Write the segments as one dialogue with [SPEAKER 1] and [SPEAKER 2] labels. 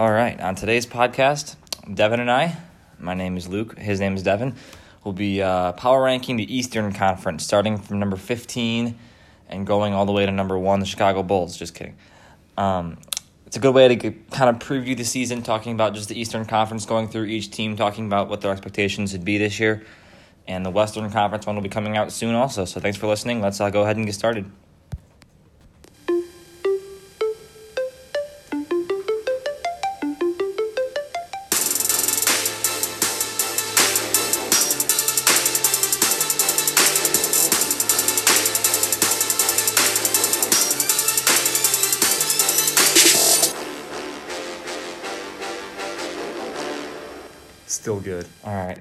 [SPEAKER 1] All right, on today's podcast, Devin and I, my name is Luke, his name is Devin, will be uh, power ranking the Eastern Conference, starting from number 15 and going all the way to number one, the Chicago Bulls. Just kidding. Um, it's a good way to kind of preview the season, talking about just the Eastern Conference, going through each team, talking about what their expectations would be this year. And the Western Conference one will be coming out soon also. So thanks for listening. Let's uh, go ahead and get started.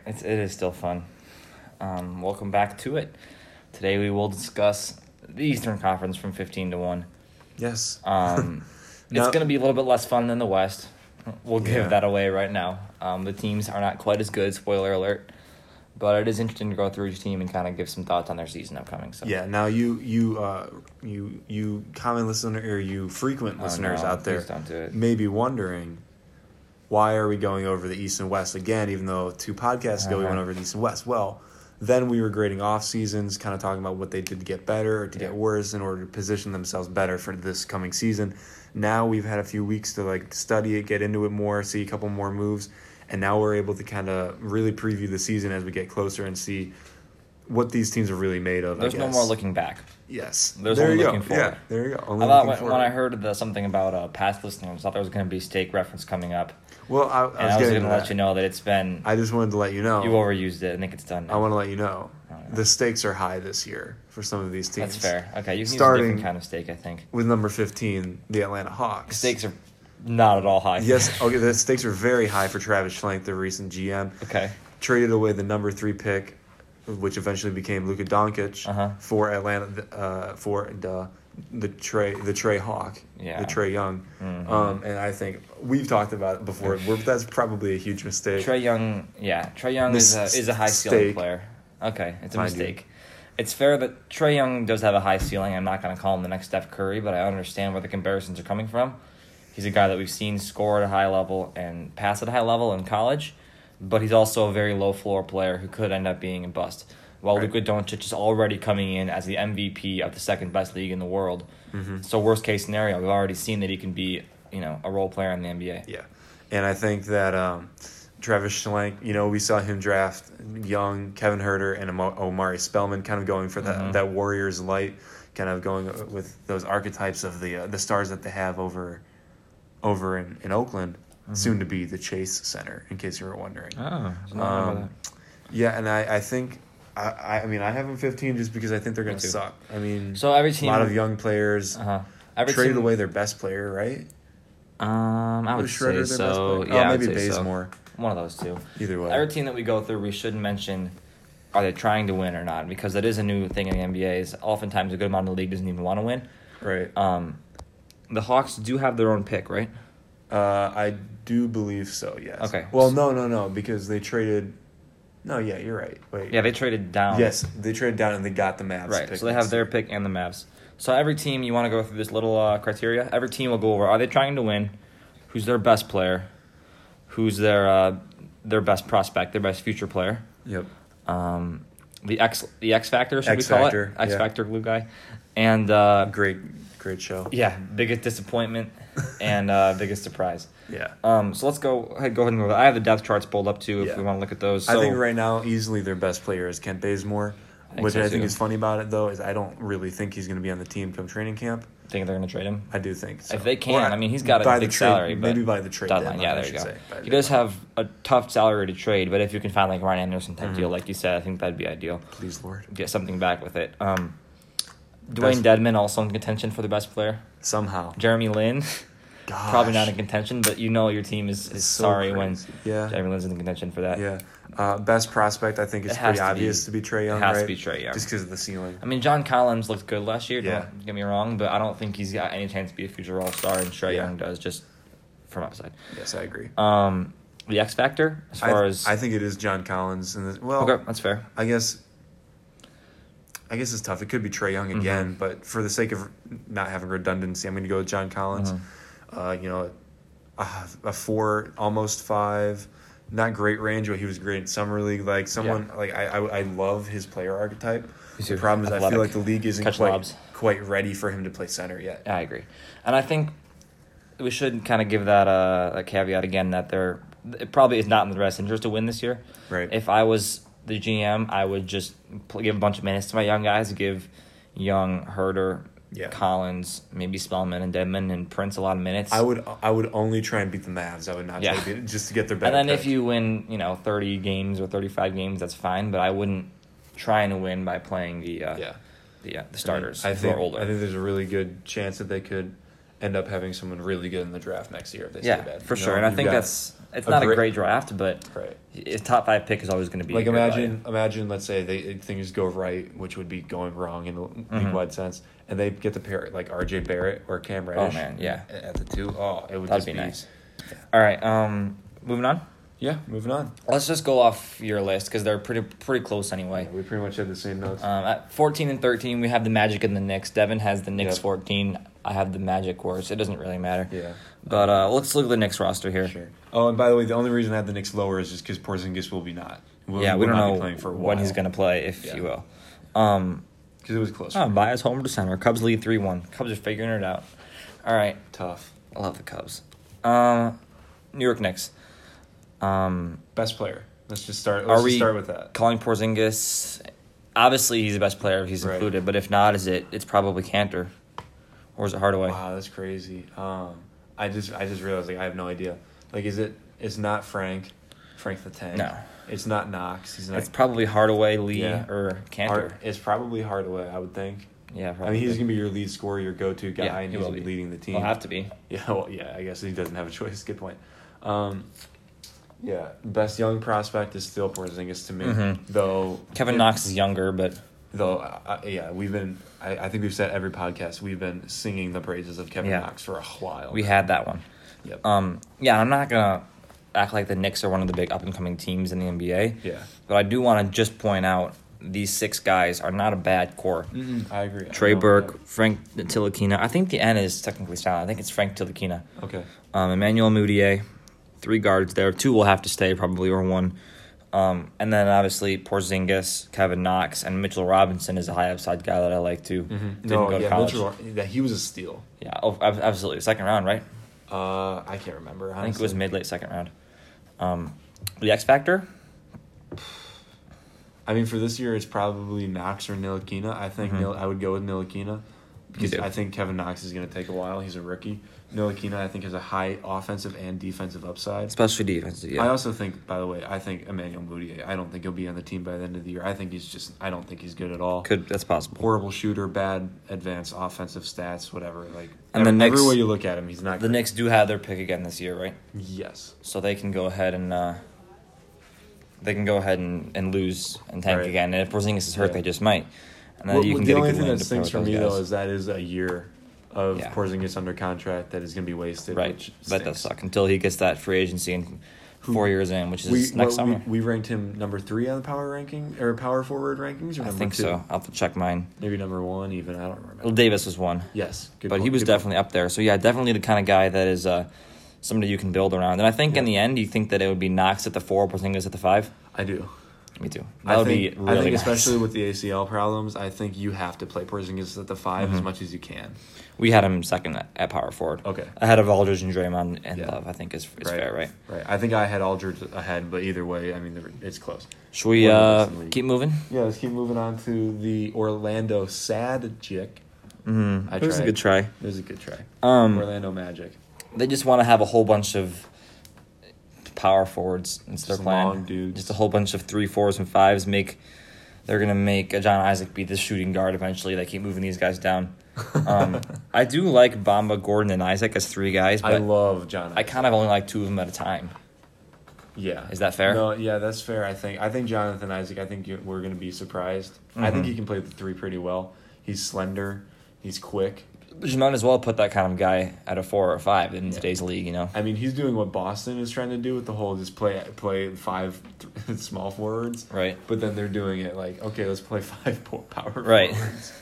[SPEAKER 1] It's, it is still fun. Um, welcome back to it. Today we will discuss the Eastern Conference from 15 to 1.
[SPEAKER 2] Yes.
[SPEAKER 1] Um, it's going to be a little bit less fun than the West. We'll give
[SPEAKER 2] Yeah.
[SPEAKER 1] that away right now. Um, the teams are not quite as good, spoiler alert. But it is interesting to go through each team and kind of give some thoughts on their season upcoming. So
[SPEAKER 2] Yeah. Now you you uh you you common listener or you frequent
[SPEAKER 1] Oh,
[SPEAKER 2] listeners
[SPEAKER 1] no,
[SPEAKER 2] out there
[SPEAKER 1] do
[SPEAKER 2] may be wondering why are we going over the East and West again? Even though two podcasts ago we
[SPEAKER 1] Uh-huh.
[SPEAKER 2] went over the East and West. Well, then we were grading off seasons, kind of talking about what they did to get better or to
[SPEAKER 1] Yeah.
[SPEAKER 2] get worse in order to position themselves better for this coming season. Now we've had a few weeks to like study it, get into it more, see a couple more moves, and now we're able to kind of really preview the season as we get closer and see what these teams are really made of. I
[SPEAKER 1] there's no more looking back.
[SPEAKER 2] Yes.
[SPEAKER 1] There's
[SPEAKER 2] there
[SPEAKER 1] only looking
[SPEAKER 2] go.
[SPEAKER 1] forward.
[SPEAKER 2] Yeah, there you go. Only
[SPEAKER 1] I thought when, when I heard the, something about uh, past listeners, I thought there was going to be steak reference coming up.
[SPEAKER 2] Well, I, I was,
[SPEAKER 1] I was going
[SPEAKER 2] to
[SPEAKER 1] to let you know that it's been,
[SPEAKER 2] I just wanted to let you know.
[SPEAKER 1] you overused it. I think it's done now.
[SPEAKER 2] I want to let you know
[SPEAKER 1] yeah.
[SPEAKER 2] the stakes are high this year for some of these teams.
[SPEAKER 1] That's fair. Okay, you can use a
[SPEAKER 2] Starting-
[SPEAKER 1] different kind of stake, I think.
[SPEAKER 2] With number 15, the Atlanta Hawks.
[SPEAKER 1] Stakes are not at all high.
[SPEAKER 2] Yes, okay, the stakes are very high for Travis Schlenk, the recent GM.
[SPEAKER 1] Okay.
[SPEAKER 2] Traded away the number three pick, which eventually became Luka Doncic,
[SPEAKER 1] Uh-huh.
[SPEAKER 2] for Atlanta, uh, for the, the Trey, the Trey Hawk,
[SPEAKER 1] Yeah.
[SPEAKER 2] the Trae Young.
[SPEAKER 1] Mhm.
[SPEAKER 2] Um, and I think we've talked about it before. We're, that's probably a huge mistake.
[SPEAKER 1] Trae Young, yeah, Trae Young is a, is a high ceiling player. Okay, it's a
[SPEAKER 2] Mind you.
[SPEAKER 1] mistake. It's fair that Trae Young does have a high ceiling. I'm not going to call him the next Steph Curry, but I understand where the comparisons are coming from. He's a guy that we've seen score at a high level and pass at a high level in college, but he's also a very low floor player who could end up being a bust. While
[SPEAKER 2] Right.
[SPEAKER 1] Luka Doncic is already coming in as the MVP of the second best league in the world,
[SPEAKER 2] Mm-hmm.
[SPEAKER 1] so worst case scenario, we've already seen that he can be, you know, a role player in the NBA.
[SPEAKER 2] Yeah, and I think that um, Travis Schlenk, you know, we saw him draft Young, Kevin Huerter, and Omari Spellman, kind of going for that
[SPEAKER 1] Mhm.
[SPEAKER 2] that Warriors light, kind of going with those archetypes of the uh, the stars that they have over over in, in Oakland, soon to be the Chase Center. In case you were wondering.
[SPEAKER 1] Oh,
[SPEAKER 2] Um, yeah, and I, I think. I, I- mean, I have them 15 just because I think they're going to suck. I mean,
[SPEAKER 1] So every team, a
[SPEAKER 2] lot of young players
[SPEAKER 1] uh-huh. every
[SPEAKER 2] traded
[SPEAKER 1] team,
[SPEAKER 2] away their best player, right?
[SPEAKER 1] Um, I would
[SPEAKER 2] Was
[SPEAKER 1] say
[SPEAKER 2] Schroeder their best
[SPEAKER 1] so.
[SPEAKER 2] player?
[SPEAKER 1] Yeah,
[SPEAKER 2] oh, maybe
[SPEAKER 1] say so. One of those two.
[SPEAKER 2] Either way.
[SPEAKER 1] Every team that we go through, we should mention are they trying to win or not? Because that is a new thing in the NBA. Is oftentimes a good amount of the league doesn't even want to win.
[SPEAKER 2] Right.
[SPEAKER 1] Um, the Hawks do have their own pick, right?
[SPEAKER 2] Uh, I do believe so. Yes.
[SPEAKER 1] Okay.
[SPEAKER 2] Well, no, no, no, because they traded. No, yeah, you're right. Wait.
[SPEAKER 1] Yeah, they traded down.
[SPEAKER 2] Yes, they traded down and they got the Mavs.
[SPEAKER 1] Right.
[SPEAKER 2] pick
[SPEAKER 1] So they have their pick and the Mavs. So every team you want to go through this little uh, criteria. Every team will go over: are they trying to win? Who's their best player? Who's their uh, their best prospect? Their best future player?
[SPEAKER 2] Yep.
[SPEAKER 1] um, the X the X Factor should
[SPEAKER 2] X
[SPEAKER 1] we call
[SPEAKER 2] Factor,
[SPEAKER 1] it X
[SPEAKER 2] yeah.
[SPEAKER 1] Factor glue guy, and uh,
[SPEAKER 2] Great, great show.
[SPEAKER 1] yeah, biggest disappointment and uh, biggest surprise.
[SPEAKER 2] Yeah.
[SPEAKER 1] Um, so let's go ahead, go ahead and go. I have the depth charts pulled up too if
[SPEAKER 2] Yeah.
[SPEAKER 1] we want to look at those.
[SPEAKER 2] I think right now, easily their best player is Kent Bazemore.
[SPEAKER 1] I
[SPEAKER 2] Which
[SPEAKER 1] so,
[SPEAKER 2] I think
[SPEAKER 1] too.
[SPEAKER 2] is funny about it though is I don't really think he's going to be on the team come training camp.
[SPEAKER 1] think they're going to trade him.
[SPEAKER 2] I do think so.
[SPEAKER 1] If they can,
[SPEAKER 2] Or
[SPEAKER 1] I mean, he's got a big
[SPEAKER 2] the trade,
[SPEAKER 1] salary, but
[SPEAKER 2] maybe by the trade
[SPEAKER 1] deadline.
[SPEAKER 2] deadline.
[SPEAKER 1] Yeah,
[SPEAKER 2] I
[SPEAKER 1] there you go.
[SPEAKER 2] say,
[SPEAKER 1] He does
[SPEAKER 2] deadline.
[SPEAKER 1] have a tough salary to trade, but if you can find like Ryan Anderson type
[SPEAKER 2] Mhm.
[SPEAKER 1] deal, like you said, I think that'd be ideal.
[SPEAKER 2] Please, Lord.
[SPEAKER 1] Get something back with it. Um, Dewayne
[SPEAKER 2] Best-
[SPEAKER 1] Dedmon also in contention for the best player.
[SPEAKER 2] Somehow.
[SPEAKER 1] Jeremy Lin.
[SPEAKER 2] Gosh.
[SPEAKER 1] Probably not in contention, but you know your team is, is
[SPEAKER 2] so
[SPEAKER 1] sorry when.
[SPEAKER 2] Yeah.
[SPEAKER 1] Jeremy Lin's in contention for that.
[SPEAKER 2] Yeah. Uh, best prospect, I think, is
[SPEAKER 1] It
[SPEAKER 2] pretty
[SPEAKER 1] to be-
[SPEAKER 2] obvious to be Trae Young.
[SPEAKER 1] it has to
[SPEAKER 2] right?
[SPEAKER 1] be Trae Young.
[SPEAKER 2] Just because of the ceiling.
[SPEAKER 1] I mean, John Collins looked good last year.
[SPEAKER 2] Yeah.
[SPEAKER 1] Don't get me wrong, but I don't think he's got any chance to be a future All Star, and Trae
[SPEAKER 2] Yeah.
[SPEAKER 1] Young does just from outside.
[SPEAKER 2] Yes, I agree.
[SPEAKER 1] Um, the X Factor, as
[SPEAKER 2] I,
[SPEAKER 1] far as
[SPEAKER 2] I think it is John Collins. And the, well,
[SPEAKER 1] okay, that's fair.
[SPEAKER 2] I guess. I guess it's tough. It could be Trae Young
[SPEAKER 1] Mm-hmm.
[SPEAKER 2] again, but for the sake of not having redundancy, I'm going to go with John Collins.
[SPEAKER 1] Mm-hmm.
[SPEAKER 2] Uh, you know, uh, a four, almost five. Not great range, but he was great in summer league. Like someone like I, I, I love his player archetype.
[SPEAKER 1] He's
[SPEAKER 2] The problem is I feel like the league isn't
[SPEAKER 1] Catch
[SPEAKER 2] quite
[SPEAKER 1] lobs.
[SPEAKER 2] quite ready for him to play center yet.
[SPEAKER 1] I agree, and I think we should kind of give that a, a caveat again that they're it probably is not in the best interest to win this year.
[SPEAKER 2] Right.
[SPEAKER 1] If I was the GM, I would just pl- give a bunch of minutes to my young guys. Give young Huerter,
[SPEAKER 2] Yeah.
[SPEAKER 1] Collins, maybe Spellman and Dedmon and Prince a lot of minutes.
[SPEAKER 2] I would I would only try and beat the Mavs. I would not
[SPEAKER 1] Yeah.
[SPEAKER 2] try to beat just to get their
[SPEAKER 1] and
[SPEAKER 2] better.
[SPEAKER 1] then if you win, you know, thirty games or thirty-five games, that's fine. But I wouldn't try and win by playing the uh,
[SPEAKER 2] yeah.
[SPEAKER 1] the uh, the starters
[SPEAKER 2] I
[SPEAKER 1] who
[SPEAKER 2] think
[SPEAKER 1] older.
[SPEAKER 2] I think there's a really good chance that they could end up having someone really good in the draft next year if they
[SPEAKER 1] yeah,
[SPEAKER 2] stay bad.
[SPEAKER 1] for
[SPEAKER 2] You
[SPEAKER 1] sure.
[SPEAKER 2] know,
[SPEAKER 1] And I think
[SPEAKER 2] got-
[SPEAKER 1] that's it's
[SPEAKER 2] a
[SPEAKER 1] not a
[SPEAKER 2] great-
[SPEAKER 1] great draft, but
[SPEAKER 2] right.
[SPEAKER 1] his top five pick is always going to be
[SPEAKER 2] Like imagine,
[SPEAKER 1] value.
[SPEAKER 2] imagine, let's say they things go right, which would be going wrong in a
[SPEAKER 1] Mm-hmm.
[SPEAKER 2] league wide sense, and they get to pair like R.J. Barrett or Cam Reddish.
[SPEAKER 1] Oh man, yeah.
[SPEAKER 2] at the two. Oh, it would
[SPEAKER 1] That'd
[SPEAKER 2] just
[SPEAKER 1] be nice. All right, um, moving on.
[SPEAKER 2] Yeah, moving on.
[SPEAKER 1] Let's just go off your list because they're pretty pretty close anyway.
[SPEAKER 2] We pretty much had the same notes.
[SPEAKER 1] Um, at 14 and 13, we have the Magic and the Knicks. Devin has the Knicks
[SPEAKER 2] Yep.
[SPEAKER 1] 14. I have the Magic worse. It doesn't really matter.
[SPEAKER 2] yeah,
[SPEAKER 1] But uh, let's look at the Knicks roster here.
[SPEAKER 2] sure. Oh, and by the way, the only reason I have the Knicks lower is just because Porzingis will be not. Will,
[SPEAKER 1] yeah, we don't know
[SPEAKER 2] for
[SPEAKER 1] when he's going to play, if
[SPEAKER 2] Yeah.
[SPEAKER 1] you will. Um,
[SPEAKER 2] because it was close.
[SPEAKER 1] oh, Bias homer to center. Cubs lead 3 1. Cubs are figuring it out. All right.
[SPEAKER 2] Tough.
[SPEAKER 1] I love the Cubs. Um, New York Knicks. Um,
[SPEAKER 2] Best player. Let's just start. Let's
[SPEAKER 1] we
[SPEAKER 2] just start with that.
[SPEAKER 1] calling Porzingis. Obviously, he's the best player if he's
[SPEAKER 2] Right.
[SPEAKER 1] included, but if not, is it? It's probably Kanter, or is it Hardaway?
[SPEAKER 2] Wow, that's crazy. Um, I just I just realized like I have no idea. Like, is it? It's not Frank, Frank the Tank.
[SPEAKER 1] No.
[SPEAKER 2] It's not Knox. He's not.
[SPEAKER 1] It's probably Hardaway, Lee,
[SPEAKER 2] Yeah.
[SPEAKER 1] or Kanter.
[SPEAKER 2] Hard, it's probably Hardaway. I would think.
[SPEAKER 1] yeah, probably.
[SPEAKER 2] I mean, he's gonna be your lead scorer, your go-to guy,
[SPEAKER 1] Yeah,
[SPEAKER 2] and
[SPEAKER 1] he
[SPEAKER 2] he's
[SPEAKER 1] will
[SPEAKER 2] gonna be leading the team.
[SPEAKER 1] He'll have to be.
[SPEAKER 2] Yeah, well, yeah. I guess he doesn't have a choice. Good point. Um, yeah, best young prospect is still Porzingis to me.
[SPEAKER 1] Mhm.
[SPEAKER 2] Though
[SPEAKER 1] Kevin Knox is younger, but
[SPEAKER 2] Though, uh, yeah, we've been. I, I think we've said every podcast we've been singing the praises of Kevin
[SPEAKER 1] Yeah.
[SPEAKER 2] Knox for a while.
[SPEAKER 1] we had that one.
[SPEAKER 2] Yep.
[SPEAKER 1] Um, yeah, I'm not gonna act like the Knicks are one of the big up and coming teams in the NBA,
[SPEAKER 2] yeah.
[SPEAKER 1] but I do want to just point out these six guys are not a bad core.
[SPEAKER 2] Mm-mm, I agree.
[SPEAKER 1] Trey
[SPEAKER 2] I know,
[SPEAKER 1] Burke, Frank Ntilikina. I think the N is technically silent. I think it's Frank Ntilikina.
[SPEAKER 2] yeah. Okay.
[SPEAKER 1] Um, Emmanuel Mudiay, three guards there. Two will have to stay probably, or one. Um, and then obviously Porzingis, Kevin Knox, and Mitchell Robinson is a high upside guy that I like too. Didn't
[SPEAKER 2] No,
[SPEAKER 1] go to
[SPEAKER 2] yeah,
[SPEAKER 1] college.
[SPEAKER 2] Mitchell, yeah, he was a steal.
[SPEAKER 1] Yeah, oh, absolutely. Second round, right?
[SPEAKER 2] Uh, I can't remember.
[SPEAKER 1] I think it was mid late second round. Um, the X Factor.
[SPEAKER 2] I mean, for this year, it's probably Knox or Nilakina. I think
[SPEAKER 1] Mhm.
[SPEAKER 2] Nil, I would go with Nilakina because. I think Kevin Knox is going to take a while. He's a rookie. Nilakina, I think, has a high offensive and defensive upside.
[SPEAKER 1] Especially defensive, Yeah.
[SPEAKER 2] I also think, by the way, I think Emmanuel Mudiay. I don't think he'll be on the team by the end of the year. I think he's just. I don't think he's good at all.
[SPEAKER 1] Could that's possible.
[SPEAKER 2] Horrible shooter, bad advanced offensive stats, whatever. Like
[SPEAKER 1] And the
[SPEAKER 2] every,
[SPEAKER 1] Knicks-
[SPEAKER 2] every way you look at him, he's not.
[SPEAKER 1] The
[SPEAKER 2] great.
[SPEAKER 1] Knicks do have their pick again this year, right?
[SPEAKER 2] Yes.
[SPEAKER 1] So they can go ahead and uh, they can go ahead and, and lose and tank
[SPEAKER 2] Right.
[SPEAKER 1] again. And if Porzingis is hurt,
[SPEAKER 2] Yeah.
[SPEAKER 1] they just might. And then
[SPEAKER 2] Well,
[SPEAKER 1] you can
[SPEAKER 2] the
[SPEAKER 1] get a
[SPEAKER 2] only
[SPEAKER 1] good
[SPEAKER 2] thing that stinks for me
[SPEAKER 1] guys.
[SPEAKER 2] though is that is a year of
[SPEAKER 1] Yeah.
[SPEAKER 2] Porzingis under contract that is going to be wasted.
[SPEAKER 1] right. That does suck until he gets that free agency and four years in, which is
[SPEAKER 2] We,
[SPEAKER 1] next
[SPEAKER 2] what,
[SPEAKER 1] summer.
[SPEAKER 2] we we ranked him number three on the power ranking or power forward rankings, or
[SPEAKER 1] I think
[SPEAKER 2] two?
[SPEAKER 1] so. I'll have to check mine.
[SPEAKER 2] Maybe number one, even I don't remember.
[SPEAKER 1] Well, Davis was one,
[SPEAKER 2] yes, good
[SPEAKER 1] but he was
[SPEAKER 2] good point.
[SPEAKER 1] definitely up there. So yeah, definitely the kind of guy that is uh, somebody you can build around. And I think in the end, you think that it would be Knox at the four, Porzingis at the five.
[SPEAKER 2] I do.
[SPEAKER 1] Me too. That
[SPEAKER 2] I
[SPEAKER 1] would
[SPEAKER 2] think,
[SPEAKER 1] be really
[SPEAKER 2] I think
[SPEAKER 1] nice.
[SPEAKER 2] especially with the ACL problems, I think you have to play Porzingis at the 5
[SPEAKER 1] Mm-hmm.
[SPEAKER 2] as much as you can.
[SPEAKER 1] We had him second at, at power forward.
[SPEAKER 2] Okay.
[SPEAKER 1] Ahead of Aldridge and Draymond and
[SPEAKER 2] Yeah.
[SPEAKER 1] Love, I think is, is
[SPEAKER 2] Right.
[SPEAKER 1] fair, right?
[SPEAKER 2] Right. I think I had Aldridge ahead, but either way, I mean, it's close.
[SPEAKER 1] Should we
[SPEAKER 2] One of the
[SPEAKER 1] uh,
[SPEAKER 2] best in the league.
[SPEAKER 1] keep moving?
[SPEAKER 2] Yeah, let's keep moving on to the Orlando Sadjic.
[SPEAKER 1] Mm-hmm.
[SPEAKER 2] I
[SPEAKER 1] It was a good try.
[SPEAKER 2] It was a good try.
[SPEAKER 1] Um,
[SPEAKER 2] Orlando Magic.
[SPEAKER 1] they just want to have a whole bunch of power forwards
[SPEAKER 2] It's
[SPEAKER 1] their plan. Just a whole bunch of three, fours, and fives. Make they're gonna make John Isaac be the shooting guard eventually. They keep moving these guys down. Um, I do like Bamba, Gordon, and Isaac as three guys,
[SPEAKER 2] I love John.
[SPEAKER 1] I kind of only like two of them at a time.
[SPEAKER 2] Yeah.
[SPEAKER 1] Is that fair?
[SPEAKER 2] No, yeah, that's fair. I think I think Jonathan Isaac. I think we're going to be surprised. I think
[SPEAKER 1] Mhm.
[SPEAKER 2] he can play the three pretty well. He's slender. He's quick.
[SPEAKER 1] But you might as well put that kind of guy at a four or five in
[SPEAKER 2] Yeah.
[SPEAKER 1] today's league. You know.
[SPEAKER 2] I mean, he's doing what Boston is trying to do with the whole just play play five small forwards.
[SPEAKER 1] Right.
[SPEAKER 2] But then they're doing it like, okay, let's play five po- power
[SPEAKER 1] Right.
[SPEAKER 2] forwards.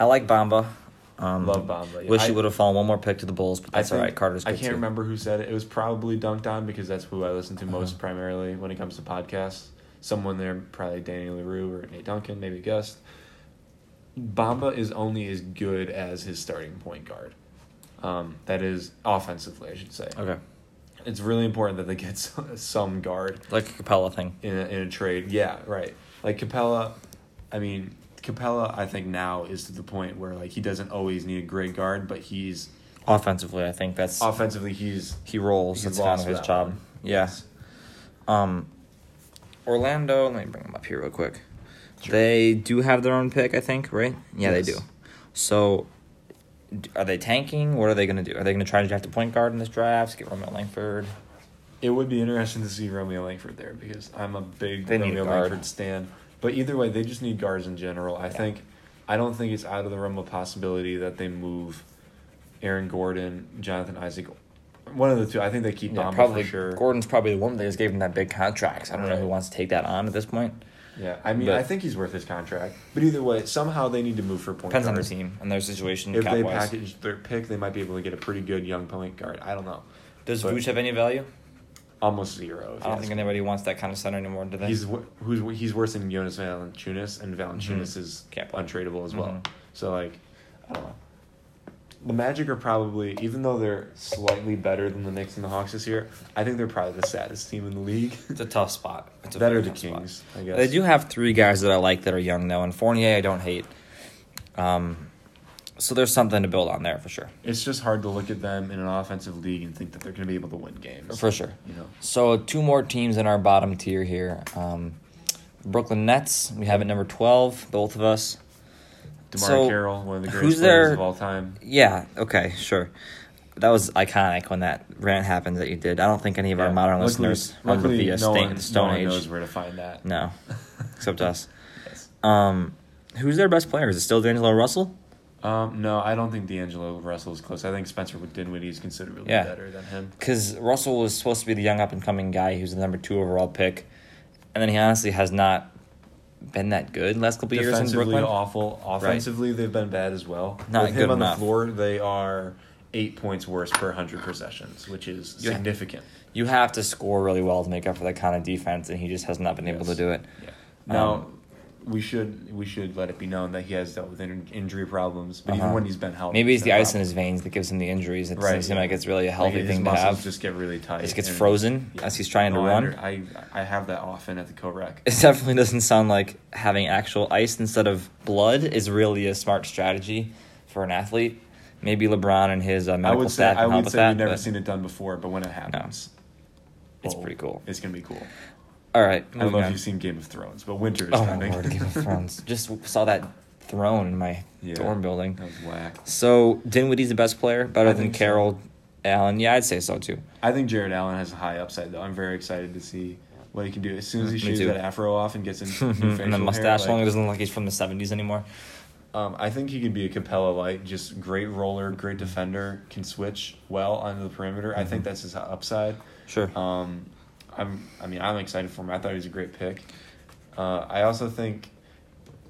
[SPEAKER 1] I like Bamba. Um,
[SPEAKER 2] Love Bamba. Yeah.
[SPEAKER 1] Wish
[SPEAKER 2] I-
[SPEAKER 1] he would have fallen one more pick to the Bulls, but that's
[SPEAKER 2] I
[SPEAKER 1] all
[SPEAKER 2] think-
[SPEAKER 1] right. Carter's good
[SPEAKER 2] I can't
[SPEAKER 1] too.
[SPEAKER 2] remember who said it. It was probably Dunc'd On because that's who I listen to most
[SPEAKER 1] Uh-huh.
[SPEAKER 2] primarily when it comes to podcasts. Someone there, probably Danny Leroux or Nate Duncan, maybe a guest. Bamba is only as good as his starting point guard. Um, that is offensively, I should say.
[SPEAKER 1] Okay,
[SPEAKER 2] It's really important that they get some guard
[SPEAKER 1] like a Capela thing.
[SPEAKER 2] in a, in a trade. Yeah, right. Like Capela, I mean, Capela, I think now is to the point where like he doesn't always need a great guard, but he's
[SPEAKER 1] Offensively, I think that's
[SPEAKER 2] offensively he's
[SPEAKER 1] he rolls.
[SPEAKER 2] he's
[SPEAKER 1] That's kind of his job.
[SPEAKER 2] one.
[SPEAKER 1] Yeah. Um, Orlando. Let me bring them up here real quick. They do have their own pick, I think, right? Yeah, they do. So, are they tanking? What are they going to do? Are they going to try to draft a point guard in this draft? Get Romeo Langford.
[SPEAKER 2] It would be interesting to see Romeo Langford there because I'm a big
[SPEAKER 1] They
[SPEAKER 2] Romeo. Langford stan. But either way, they just need guards in general. I think I don't think it's out of the realm of possibility that they move Aaron Gordon, Jonathan Isaac, one of the two. I think they keep
[SPEAKER 1] Yeah,
[SPEAKER 2] Bamba
[SPEAKER 1] probably.
[SPEAKER 2] for sure.
[SPEAKER 1] Gordon's probably the one they just gave him that big contract. So I don't know who wants to take that on at this point.
[SPEAKER 2] Yeah, I mean,
[SPEAKER 1] But-
[SPEAKER 2] I think he's worth his contract. But either way, somehow they need to move for point guard.
[SPEAKER 1] Depends on the team and their situation.
[SPEAKER 2] If they
[SPEAKER 1] cap-wise.
[SPEAKER 2] package their pick, they might be able to get a pretty good young point guard. I don't know.
[SPEAKER 1] Does
[SPEAKER 2] but-
[SPEAKER 1] Vooch have any value?
[SPEAKER 2] Almost zero.
[SPEAKER 1] I don't think
[SPEAKER 2] me.
[SPEAKER 1] anybody wants that kind of center anymore, do they?
[SPEAKER 2] He's who's he's worse than Jonas Valanciunas, and Valanciunas
[SPEAKER 1] Mhm.
[SPEAKER 2] is untradeable as well.
[SPEAKER 1] Mhm.
[SPEAKER 2] So like, I don't know. The Magic are probably, even though they're slightly better than the Knicks and the Hawks this year, I think they're probably the saddest team in the league.
[SPEAKER 1] It's a tough spot. It's a
[SPEAKER 2] are the
[SPEAKER 1] tough spot.
[SPEAKER 2] Kings, I guess.
[SPEAKER 1] They do have three guys that I like that are young though, and Fournier I don't hate. Um, so there's something to build on there for sure.
[SPEAKER 2] It's just hard to look at them in an offensive league and think that they're going to be able to win games.
[SPEAKER 1] For sure.
[SPEAKER 2] You know,
[SPEAKER 1] So two more teams in our bottom tier here. Um, Brooklyn Nets. We have at number twelve, both of us.
[SPEAKER 2] DeMarre
[SPEAKER 1] So,
[SPEAKER 2] Carroll, one of the
[SPEAKER 1] who's
[SPEAKER 2] greatest players of all time.
[SPEAKER 1] Yeah. Okay. Sure. That was iconic when that rant happened that you did. I don't think any of our modern
[SPEAKER 2] Luckily-
[SPEAKER 1] listeners remember the uh,
[SPEAKER 2] no
[SPEAKER 1] Stone,
[SPEAKER 2] one,
[SPEAKER 1] Stone
[SPEAKER 2] no one
[SPEAKER 1] Age.
[SPEAKER 2] knows where to find that.
[SPEAKER 1] No, except us.
[SPEAKER 2] Yes.
[SPEAKER 1] Um, who's their best player? Is it still D'Angelo Russell?
[SPEAKER 2] Um, no, I don't think D'Angelo Russell is close. I think Spencer Dinwiddie is considerably
[SPEAKER 1] Yeah.
[SPEAKER 2] better than him.
[SPEAKER 1] Because Russell was supposed to be the young up and coming guy who's the number two overall pick, and then he honestly has not been that good last couple years in Brooklyn.
[SPEAKER 2] awful. Offensively, they've been bad as well.
[SPEAKER 1] Not
[SPEAKER 2] With him on
[SPEAKER 1] enough.
[SPEAKER 2] the floor, they are eight points worse per hundred possessions, which is
[SPEAKER 1] Yeah.
[SPEAKER 2] significant.
[SPEAKER 1] You have to score really well to make up for that kind of defense, and he just has not been able to do it.
[SPEAKER 2] Yeah. Now,
[SPEAKER 1] Um,
[SPEAKER 2] we should we should let it be known that he has dealt with in- injury problems, but
[SPEAKER 1] Uh-huh.
[SPEAKER 2] even when he's been healthy,
[SPEAKER 1] Maybe it's the ice in his veins that gives him the injuries. It doesn't
[SPEAKER 2] Right,
[SPEAKER 1] seem like it's really a healthy
[SPEAKER 2] his
[SPEAKER 1] thing to
[SPEAKER 2] muscles
[SPEAKER 1] have.
[SPEAKER 2] just get really tight.
[SPEAKER 1] It just gets frozen
[SPEAKER 2] Yeah.
[SPEAKER 1] as he's trying to
[SPEAKER 2] No, I
[SPEAKER 1] run.
[SPEAKER 2] I I have that often at the co-rec.
[SPEAKER 1] It definitely doesn't sound like having actual ice instead of blood is really a smart strategy for an athlete. Maybe LeBron and his uh,
[SPEAKER 2] I
[SPEAKER 1] medical
[SPEAKER 2] would say
[SPEAKER 1] staff
[SPEAKER 2] I
[SPEAKER 1] can help
[SPEAKER 2] would
[SPEAKER 1] with
[SPEAKER 2] say
[SPEAKER 1] that.
[SPEAKER 2] we've never seen it done before, but when it happens,
[SPEAKER 1] it's
[SPEAKER 2] whoa,
[SPEAKER 1] pretty cool.
[SPEAKER 2] It's gonna be cool.
[SPEAKER 1] All right,
[SPEAKER 2] I don't know if you've seen Game of Thrones, but winter is
[SPEAKER 1] Oh
[SPEAKER 2] coming.
[SPEAKER 1] lord, Game of Thrones! Just saw that throne in my
[SPEAKER 2] Yeah.
[SPEAKER 1] dorm building.
[SPEAKER 2] That was whack.
[SPEAKER 1] So Dinwiddie's the best player, better
[SPEAKER 2] I
[SPEAKER 1] than
[SPEAKER 2] think so.
[SPEAKER 1] Carroll, Allen. Yeah, I'd say so too.
[SPEAKER 2] I think Jarrett Allen has a high upside, though. I'm very excited to see what he can do. As soon as he
[SPEAKER 1] Me
[SPEAKER 2] shaves that afro off and gets a new
[SPEAKER 1] and the mustache
[SPEAKER 2] hair,
[SPEAKER 1] long. It doesn't look like he's from the '70s anymore.
[SPEAKER 2] um, I think he can be a Capela light. Just great roller, great defender, can switch well onto the perimeter. I think that's his upside.
[SPEAKER 1] Sure.
[SPEAKER 2] Um, I'm. I mean, I'm excited for him. I thought he was a great pick. Uh, I also think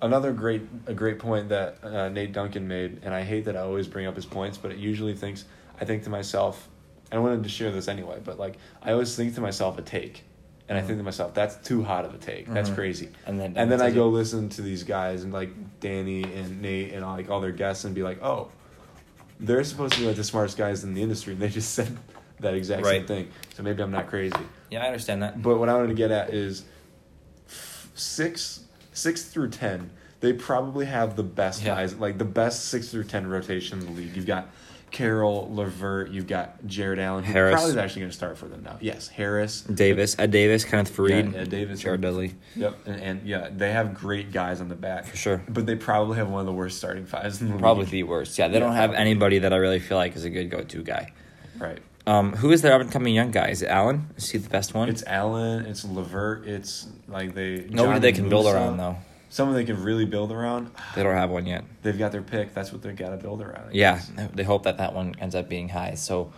[SPEAKER 2] another great a great point that uh, Nate Duncan made, and I hate that I always bring up his points, but it usually thinks I think to myself, I wanted to share this anyway, but like I always think to myself a take, and I think to myself that's too hot of a take. That's
[SPEAKER 1] Mhm.
[SPEAKER 2] crazy.
[SPEAKER 1] And then
[SPEAKER 2] And then I go
[SPEAKER 1] it.
[SPEAKER 2] listen to these guys and like Danny and Nate and like all their guests and be like, oh, they're supposed to be like the smartest guys in the industry, and they just said that exact same thing. So maybe I'm not crazy.
[SPEAKER 1] Yeah, I understand that.
[SPEAKER 2] But what I wanted to get at is f- six six through ten. They probably have the best
[SPEAKER 1] Yeah.
[SPEAKER 2] guys, like the best six through ten rotation in the league. You've got Carroll, Levert, you've got Jarrett Allen, who
[SPEAKER 1] Harris.
[SPEAKER 2] probably is actually going to start for them now. Yes, Harris,
[SPEAKER 1] Davis, Ed Davis, Kenneth Faried,
[SPEAKER 2] Yeah, Ed Davis.
[SPEAKER 1] Jared Dudley.
[SPEAKER 2] Yep, and, and yeah, they have great guys on the back
[SPEAKER 1] For sure.
[SPEAKER 2] But they probably have one of the worst starting fives in the league.
[SPEAKER 1] Probably
[SPEAKER 2] league.
[SPEAKER 1] the worst. Yeah, they
[SPEAKER 2] Yeah,
[SPEAKER 1] don't have
[SPEAKER 2] probably.
[SPEAKER 1] anybody that I really feel like is a good go-to guy.
[SPEAKER 2] right.
[SPEAKER 1] Um, who is their up and coming young guy? Is it Allen? Is he the best one?
[SPEAKER 2] It's Allen, it's Levert, it's like they
[SPEAKER 1] Nobody they can build around though.
[SPEAKER 2] Someone they can really build around.
[SPEAKER 1] They don't have one yet.
[SPEAKER 2] They've got their pick. That's what they got to build around. I
[SPEAKER 1] Yeah,
[SPEAKER 2] guess.
[SPEAKER 1] they hope that that one ends up being high. So,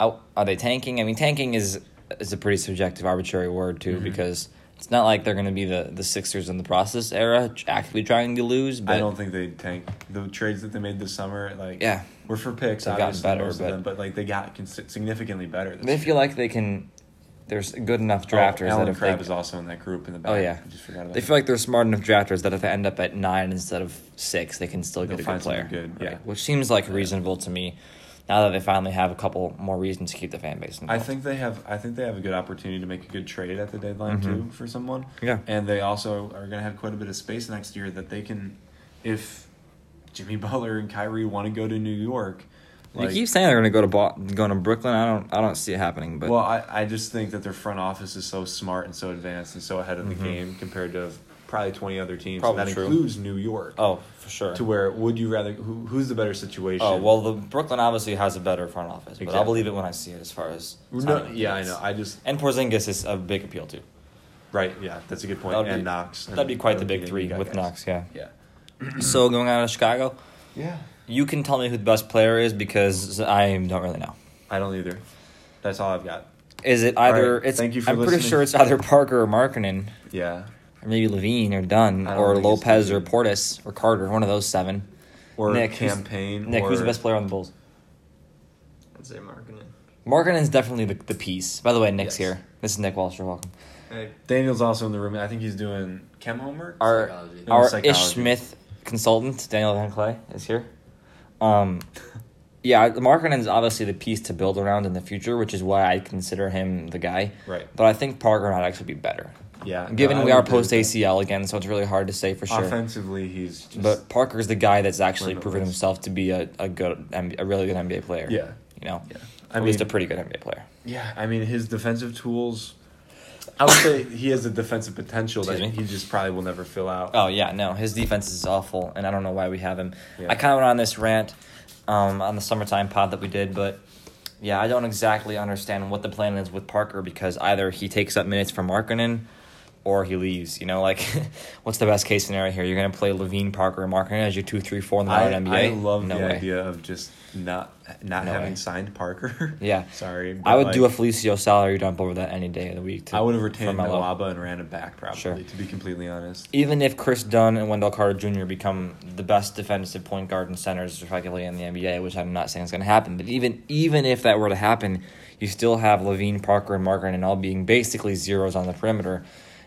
[SPEAKER 1] are they tanking? I mean, tanking is is a pretty subjective, arbitrary word too,
[SPEAKER 2] Mhm.
[SPEAKER 1] because It's not like they're going to be the, the Sixers in the process era, actively trying to lose. But
[SPEAKER 2] I don't think they tank the trades that they made this summer. Like
[SPEAKER 1] Yeah.
[SPEAKER 2] were for picks.
[SPEAKER 1] They've gotten
[SPEAKER 2] obviously,
[SPEAKER 1] better, but-
[SPEAKER 2] them, but like they got significantly better. This
[SPEAKER 1] they
[SPEAKER 2] year.
[SPEAKER 1] feel like they can. There's good enough
[SPEAKER 2] Oh,
[SPEAKER 1] drafters
[SPEAKER 2] Allen
[SPEAKER 1] that if
[SPEAKER 2] Crabbe
[SPEAKER 1] they,
[SPEAKER 2] is also in that group in the back.
[SPEAKER 1] Oh, yeah.
[SPEAKER 2] I just forgot about
[SPEAKER 1] they
[SPEAKER 2] that.
[SPEAKER 1] feel like they're smart enough drafters that if they end up at nine instead of six, they can still
[SPEAKER 2] They'll
[SPEAKER 1] get a good player.
[SPEAKER 2] good, yeah.
[SPEAKER 1] Which seems like reasonable to me. Now that they finally have a couple more reasons to keep the fan base.
[SPEAKER 2] I think they have. I think they have a good opportunity to make a good trade at the deadline too for someone.
[SPEAKER 1] Mm-hmm. Yeah.
[SPEAKER 2] and they also are going to have quite a bit of space next year that they can, if Jimmy Butler and Kyrie want to go to New York.
[SPEAKER 1] Like, you keep saying they're going to go to Bo- going to Brooklyn. I don't. I don't see it happening. But
[SPEAKER 2] well, I, I just think that their front office is so smart and so advanced and so ahead of the game compared to probably twenty other teams.
[SPEAKER 1] Probably
[SPEAKER 2] and that
[SPEAKER 1] true.
[SPEAKER 2] includes New York.
[SPEAKER 1] oh, for sure.
[SPEAKER 2] To where would you rather? Who, who's the better situation?
[SPEAKER 1] Oh well, the Brooklyn obviously has a better front office, but I'll believe it when I see it. As far as
[SPEAKER 2] No, yeah, I know. I just
[SPEAKER 1] And Porzingis is a big appeal too.
[SPEAKER 2] right. Yeah, that's a good point.
[SPEAKER 1] That'd
[SPEAKER 2] and
[SPEAKER 1] be-
[SPEAKER 2] Knox.
[SPEAKER 1] That'd be quite the big three with
[SPEAKER 2] guys.
[SPEAKER 1] Knox. Yeah.
[SPEAKER 2] Yeah.
[SPEAKER 1] so going out of Chicago,
[SPEAKER 2] Yeah.
[SPEAKER 1] you can tell me who the best player is because I don't really know.
[SPEAKER 2] I don't either. That's all I've got.
[SPEAKER 1] Is it either?
[SPEAKER 2] right,
[SPEAKER 1] It's.
[SPEAKER 2] thank you for
[SPEAKER 1] I'm pretty sure it's either Parker or Markkanen,
[SPEAKER 2] Yeah.
[SPEAKER 1] Or maybe LaVine or Dunn, or Lopez or Portis or Carter. One of those seven.
[SPEAKER 2] Or
[SPEAKER 1] Nick, who's-
[SPEAKER 2] campaign.
[SPEAKER 1] Nick,
[SPEAKER 2] or,
[SPEAKER 1] who's the best player on the Bulls?
[SPEAKER 3] I'd say Markkanen.
[SPEAKER 1] Markkanen's definitely the, the piece. By the way, Nick's
[SPEAKER 3] Yes.
[SPEAKER 1] here. This is Nick Walsh. You're welcome.
[SPEAKER 3] Hey,
[SPEAKER 2] Daniel's also in the room. I think he's doing chem homework.
[SPEAKER 1] Our
[SPEAKER 3] Psychology.
[SPEAKER 1] our
[SPEAKER 2] Psychology.
[SPEAKER 1] Ish Smith consultant Daniel Van Clay is here. Um, yeah, is obviously the piece to build around in the future, which is why I consider him the guy.
[SPEAKER 2] Right.
[SPEAKER 1] But I think Parker might actually be better.
[SPEAKER 2] Yeah.
[SPEAKER 1] Given
[SPEAKER 2] no,
[SPEAKER 1] we are post. ACL again, so it's really hard to say for sure.
[SPEAKER 2] Offensively, he's just.
[SPEAKER 1] But Parker's the guy that's actually proven
[SPEAKER 2] Limitless.
[SPEAKER 1] himself to be a, a good, a really good NBA player.
[SPEAKER 2] Yeah.
[SPEAKER 1] You know?
[SPEAKER 2] Yeah.
[SPEAKER 1] I At least a pretty good NBA player.
[SPEAKER 2] Yeah, I mean his defensive tools. I would say he has a defensive potential that he just probably will never fill out.
[SPEAKER 1] Oh yeah, no, his defense is awful, and I don't know why we have him.
[SPEAKER 2] Yeah.
[SPEAKER 1] I kind of went on this rant um, on the summertime pod that we did, but yeah, I don't exactly understand what the plan is with Parker because either he takes up minutes from Markkanen or he leaves. You know, like what's the best case scenario here? You're gonna play LaVine, Parker, and Markkanen as your two, three, four in the
[SPEAKER 2] I,
[SPEAKER 1] modern
[SPEAKER 2] I
[SPEAKER 1] NBA.
[SPEAKER 2] love
[SPEAKER 1] no
[SPEAKER 2] the
[SPEAKER 1] way.
[SPEAKER 2] idea of just not not
[SPEAKER 1] No
[SPEAKER 2] having
[SPEAKER 1] way.
[SPEAKER 2] signed Parker.
[SPEAKER 1] Yeah.
[SPEAKER 2] sorry.
[SPEAKER 1] I would
[SPEAKER 2] but,
[SPEAKER 1] do a Felicio salary dump over that any day of the week. To,
[SPEAKER 2] I would have retained
[SPEAKER 1] Melo.
[SPEAKER 2] Nwaba and ran him back probably.
[SPEAKER 1] Sure.
[SPEAKER 2] To be completely honest.
[SPEAKER 1] even if Kris Dunn and Wendell Carter Jr. become the best defensive point guard and centers respectively in the NBA, which I'm not saying is going to happen, but even even if that were to happen, you still have LaVine, Parker, and Marker, and all being basically zeros on the perimeter,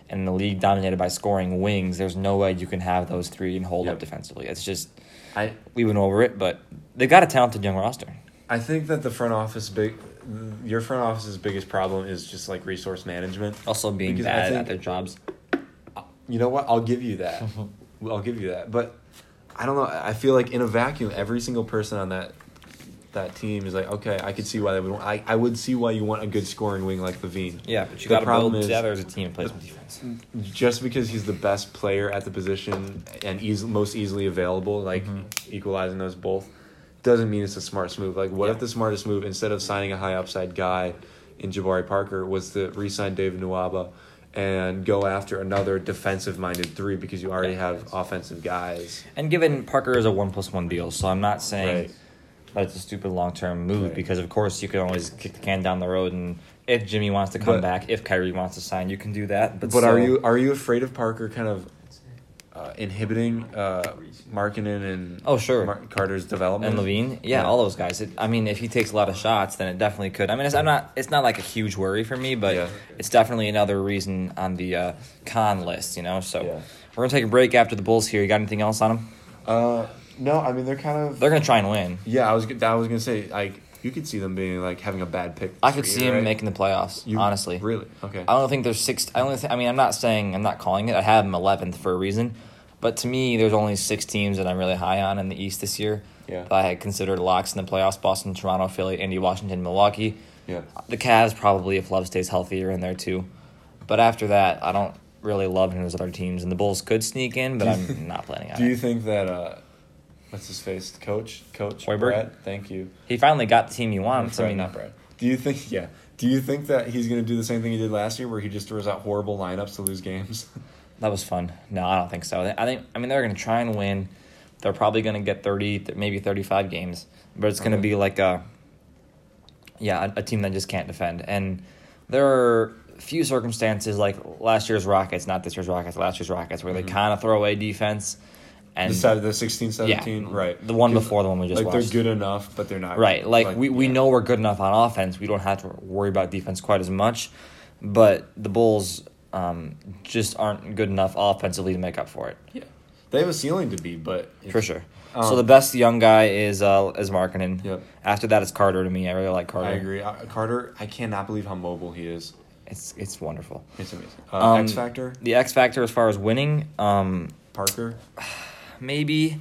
[SPEAKER 1] and the league dominated by scoring wings. There's no way you can have those three and hold
[SPEAKER 2] Yep.
[SPEAKER 1] up defensively. It's just
[SPEAKER 2] I
[SPEAKER 1] we went over it, but they got a talented young roster.
[SPEAKER 2] I think that the front office big, your front office's biggest problem is just like resource management.
[SPEAKER 1] Also being
[SPEAKER 2] Because
[SPEAKER 1] bad
[SPEAKER 2] think-
[SPEAKER 1] at their jobs.
[SPEAKER 2] You know what? I'll give you that. I'll give you that. But I don't know. I feel like in a vacuum, every single person on that that team is like, okay, I could see why they would. Want, I I would see why you want a good scoring wing like LaVine.
[SPEAKER 1] Yeah, but you
[SPEAKER 2] The
[SPEAKER 1] got to
[SPEAKER 2] problem
[SPEAKER 1] build
[SPEAKER 2] is-
[SPEAKER 1] together as a team and play some defense.
[SPEAKER 2] Just because he's the best player at the position and eas- most easily available, like
[SPEAKER 1] Mm-hmm.
[SPEAKER 2] equalizing those both, doesn't mean it's a smart move. Like, what
[SPEAKER 1] Yeah.
[SPEAKER 2] if the smartest move instead of signing a high upside guy in Jabari Parker was to re-sign David Nwaba and go after another defensive-minded three because you already have offensive guys.
[SPEAKER 1] And given Parker is a one plus one deal, so I'm not saying
[SPEAKER 2] Right.
[SPEAKER 1] That it's a stupid long term move
[SPEAKER 2] Right.
[SPEAKER 1] because of course you can always kick the can down the road and if Jimmy wants to come
[SPEAKER 2] But-
[SPEAKER 1] back, if Kyrie wants to sign, you can do that. But,
[SPEAKER 2] But are you are you afraid of Parker kind of uh, inhibiting uh, Markkanen and
[SPEAKER 1] Oh, sure.
[SPEAKER 2] Carter's development
[SPEAKER 1] and LaVine? Yeah, all those guys. It, I mean, if he takes a lot of shots, then it definitely could. I mean, it's, I'm not. It's not like a huge worry for me, but
[SPEAKER 2] Yeah.
[SPEAKER 1] it's definitely another reason on the uh, con list. You know, so
[SPEAKER 2] Yeah.
[SPEAKER 1] we're gonna take a break after the Bulls here. You got anything else on them?
[SPEAKER 2] Uh, no, I mean they're kind of
[SPEAKER 1] They're gonna try and win.
[SPEAKER 2] yeah. I was g- I was gonna say like you could see them being like having a bad pick.
[SPEAKER 1] I could see him
[SPEAKER 2] right?
[SPEAKER 1] making the playoffs.
[SPEAKER 2] You-
[SPEAKER 1] honestly,
[SPEAKER 2] Really? Okay.
[SPEAKER 1] I don't think there's six. I only. Th- I mean, I'm not saying I'm not calling it. I have them 11th for a reason, but to me, there's only six teams that I'm really high on in the East this year.
[SPEAKER 2] Yeah.
[SPEAKER 1] That I had considered locks in the playoffs: Boston, Toronto, Philly, Indy, Washington, Milwaukee.
[SPEAKER 2] yeah.
[SPEAKER 1] The Cavs probably, if Love stays healthy, are in there too. But after that, I don't really love any of those other teams, and the Bulls could sneak in, but I'm not planning on it.
[SPEAKER 2] Do you
[SPEAKER 1] it.
[SPEAKER 2] think that uh, what's his face, coach, coach
[SPEAKER 1] Hoiberg?
[SPEAKER 2] Brett? Thank you.
[SPEAKER 1] He finally got the team he wants. I
[SPEAKER 2] Brett,
[SPEAKER 1] mean,
[SPEAKER 2] not Brett. Do you think? Yeah. Do you think that he's gonna do the same thing he did last year, where he just throws out horrible lineups to lose games?
[SPEAKER 1] That was fun. No, I don't think so. I think I mean they're going to try and win. They're probably going to get thirty, maybe 35 games, but it's going to
[SPEAKER 2] Okay.
[SPEAKER 1] be like a yeah, a, a team that just can't defend. And there are few circumstances like last year's Rockets, not this year's Rockets, last year's Rockets, where they mm-hmm. kind of throw away defense. And
[SPEAKER 2] the the 16, 17,
[SPEAKER 1] Yeah,
[SPEAKER 2] right?
[SPEAKER 1] the one before the one we just
[SPEAKER 2] like
[SPEAKER 1] watched.
[SPEAKER 2] they're good enough, but they're not
[SPEAKER 1] Right. Like, we, we
[SPEAKER 2] yeah.
[SPEAKER 1] know we're good enough on offense. We don't have to worry about defense quite as much. But the Bulls um, just aren't good enough offensively to make up for it.
[SPEAKER 2] Yeah, they have a ceiling to be, but
[SPEAKER 1] For sure.
[SPEAKER 2] Um,
[SPEAKER 1] so the best young guy is uh, is Markkanen.
[SPEAKER 2] Yep.
[SPEAKER 1] After that, it's Carter to me. I really like Carter.
[SPEAKER 2] I agree. Uh, Carter, I cannot believe how mobile he is.
[SPEAKER 1] It's it's wonderful.
[SPEAKER 2] It's amazing. Uh,
[SPEAKER 1] Um,
[SPEAKER 2] X Factor,
[SPEAKER 1] The X factor as far as winning, um,
[SPEAKER 2] Parker,
[SPEAKER 1] maybe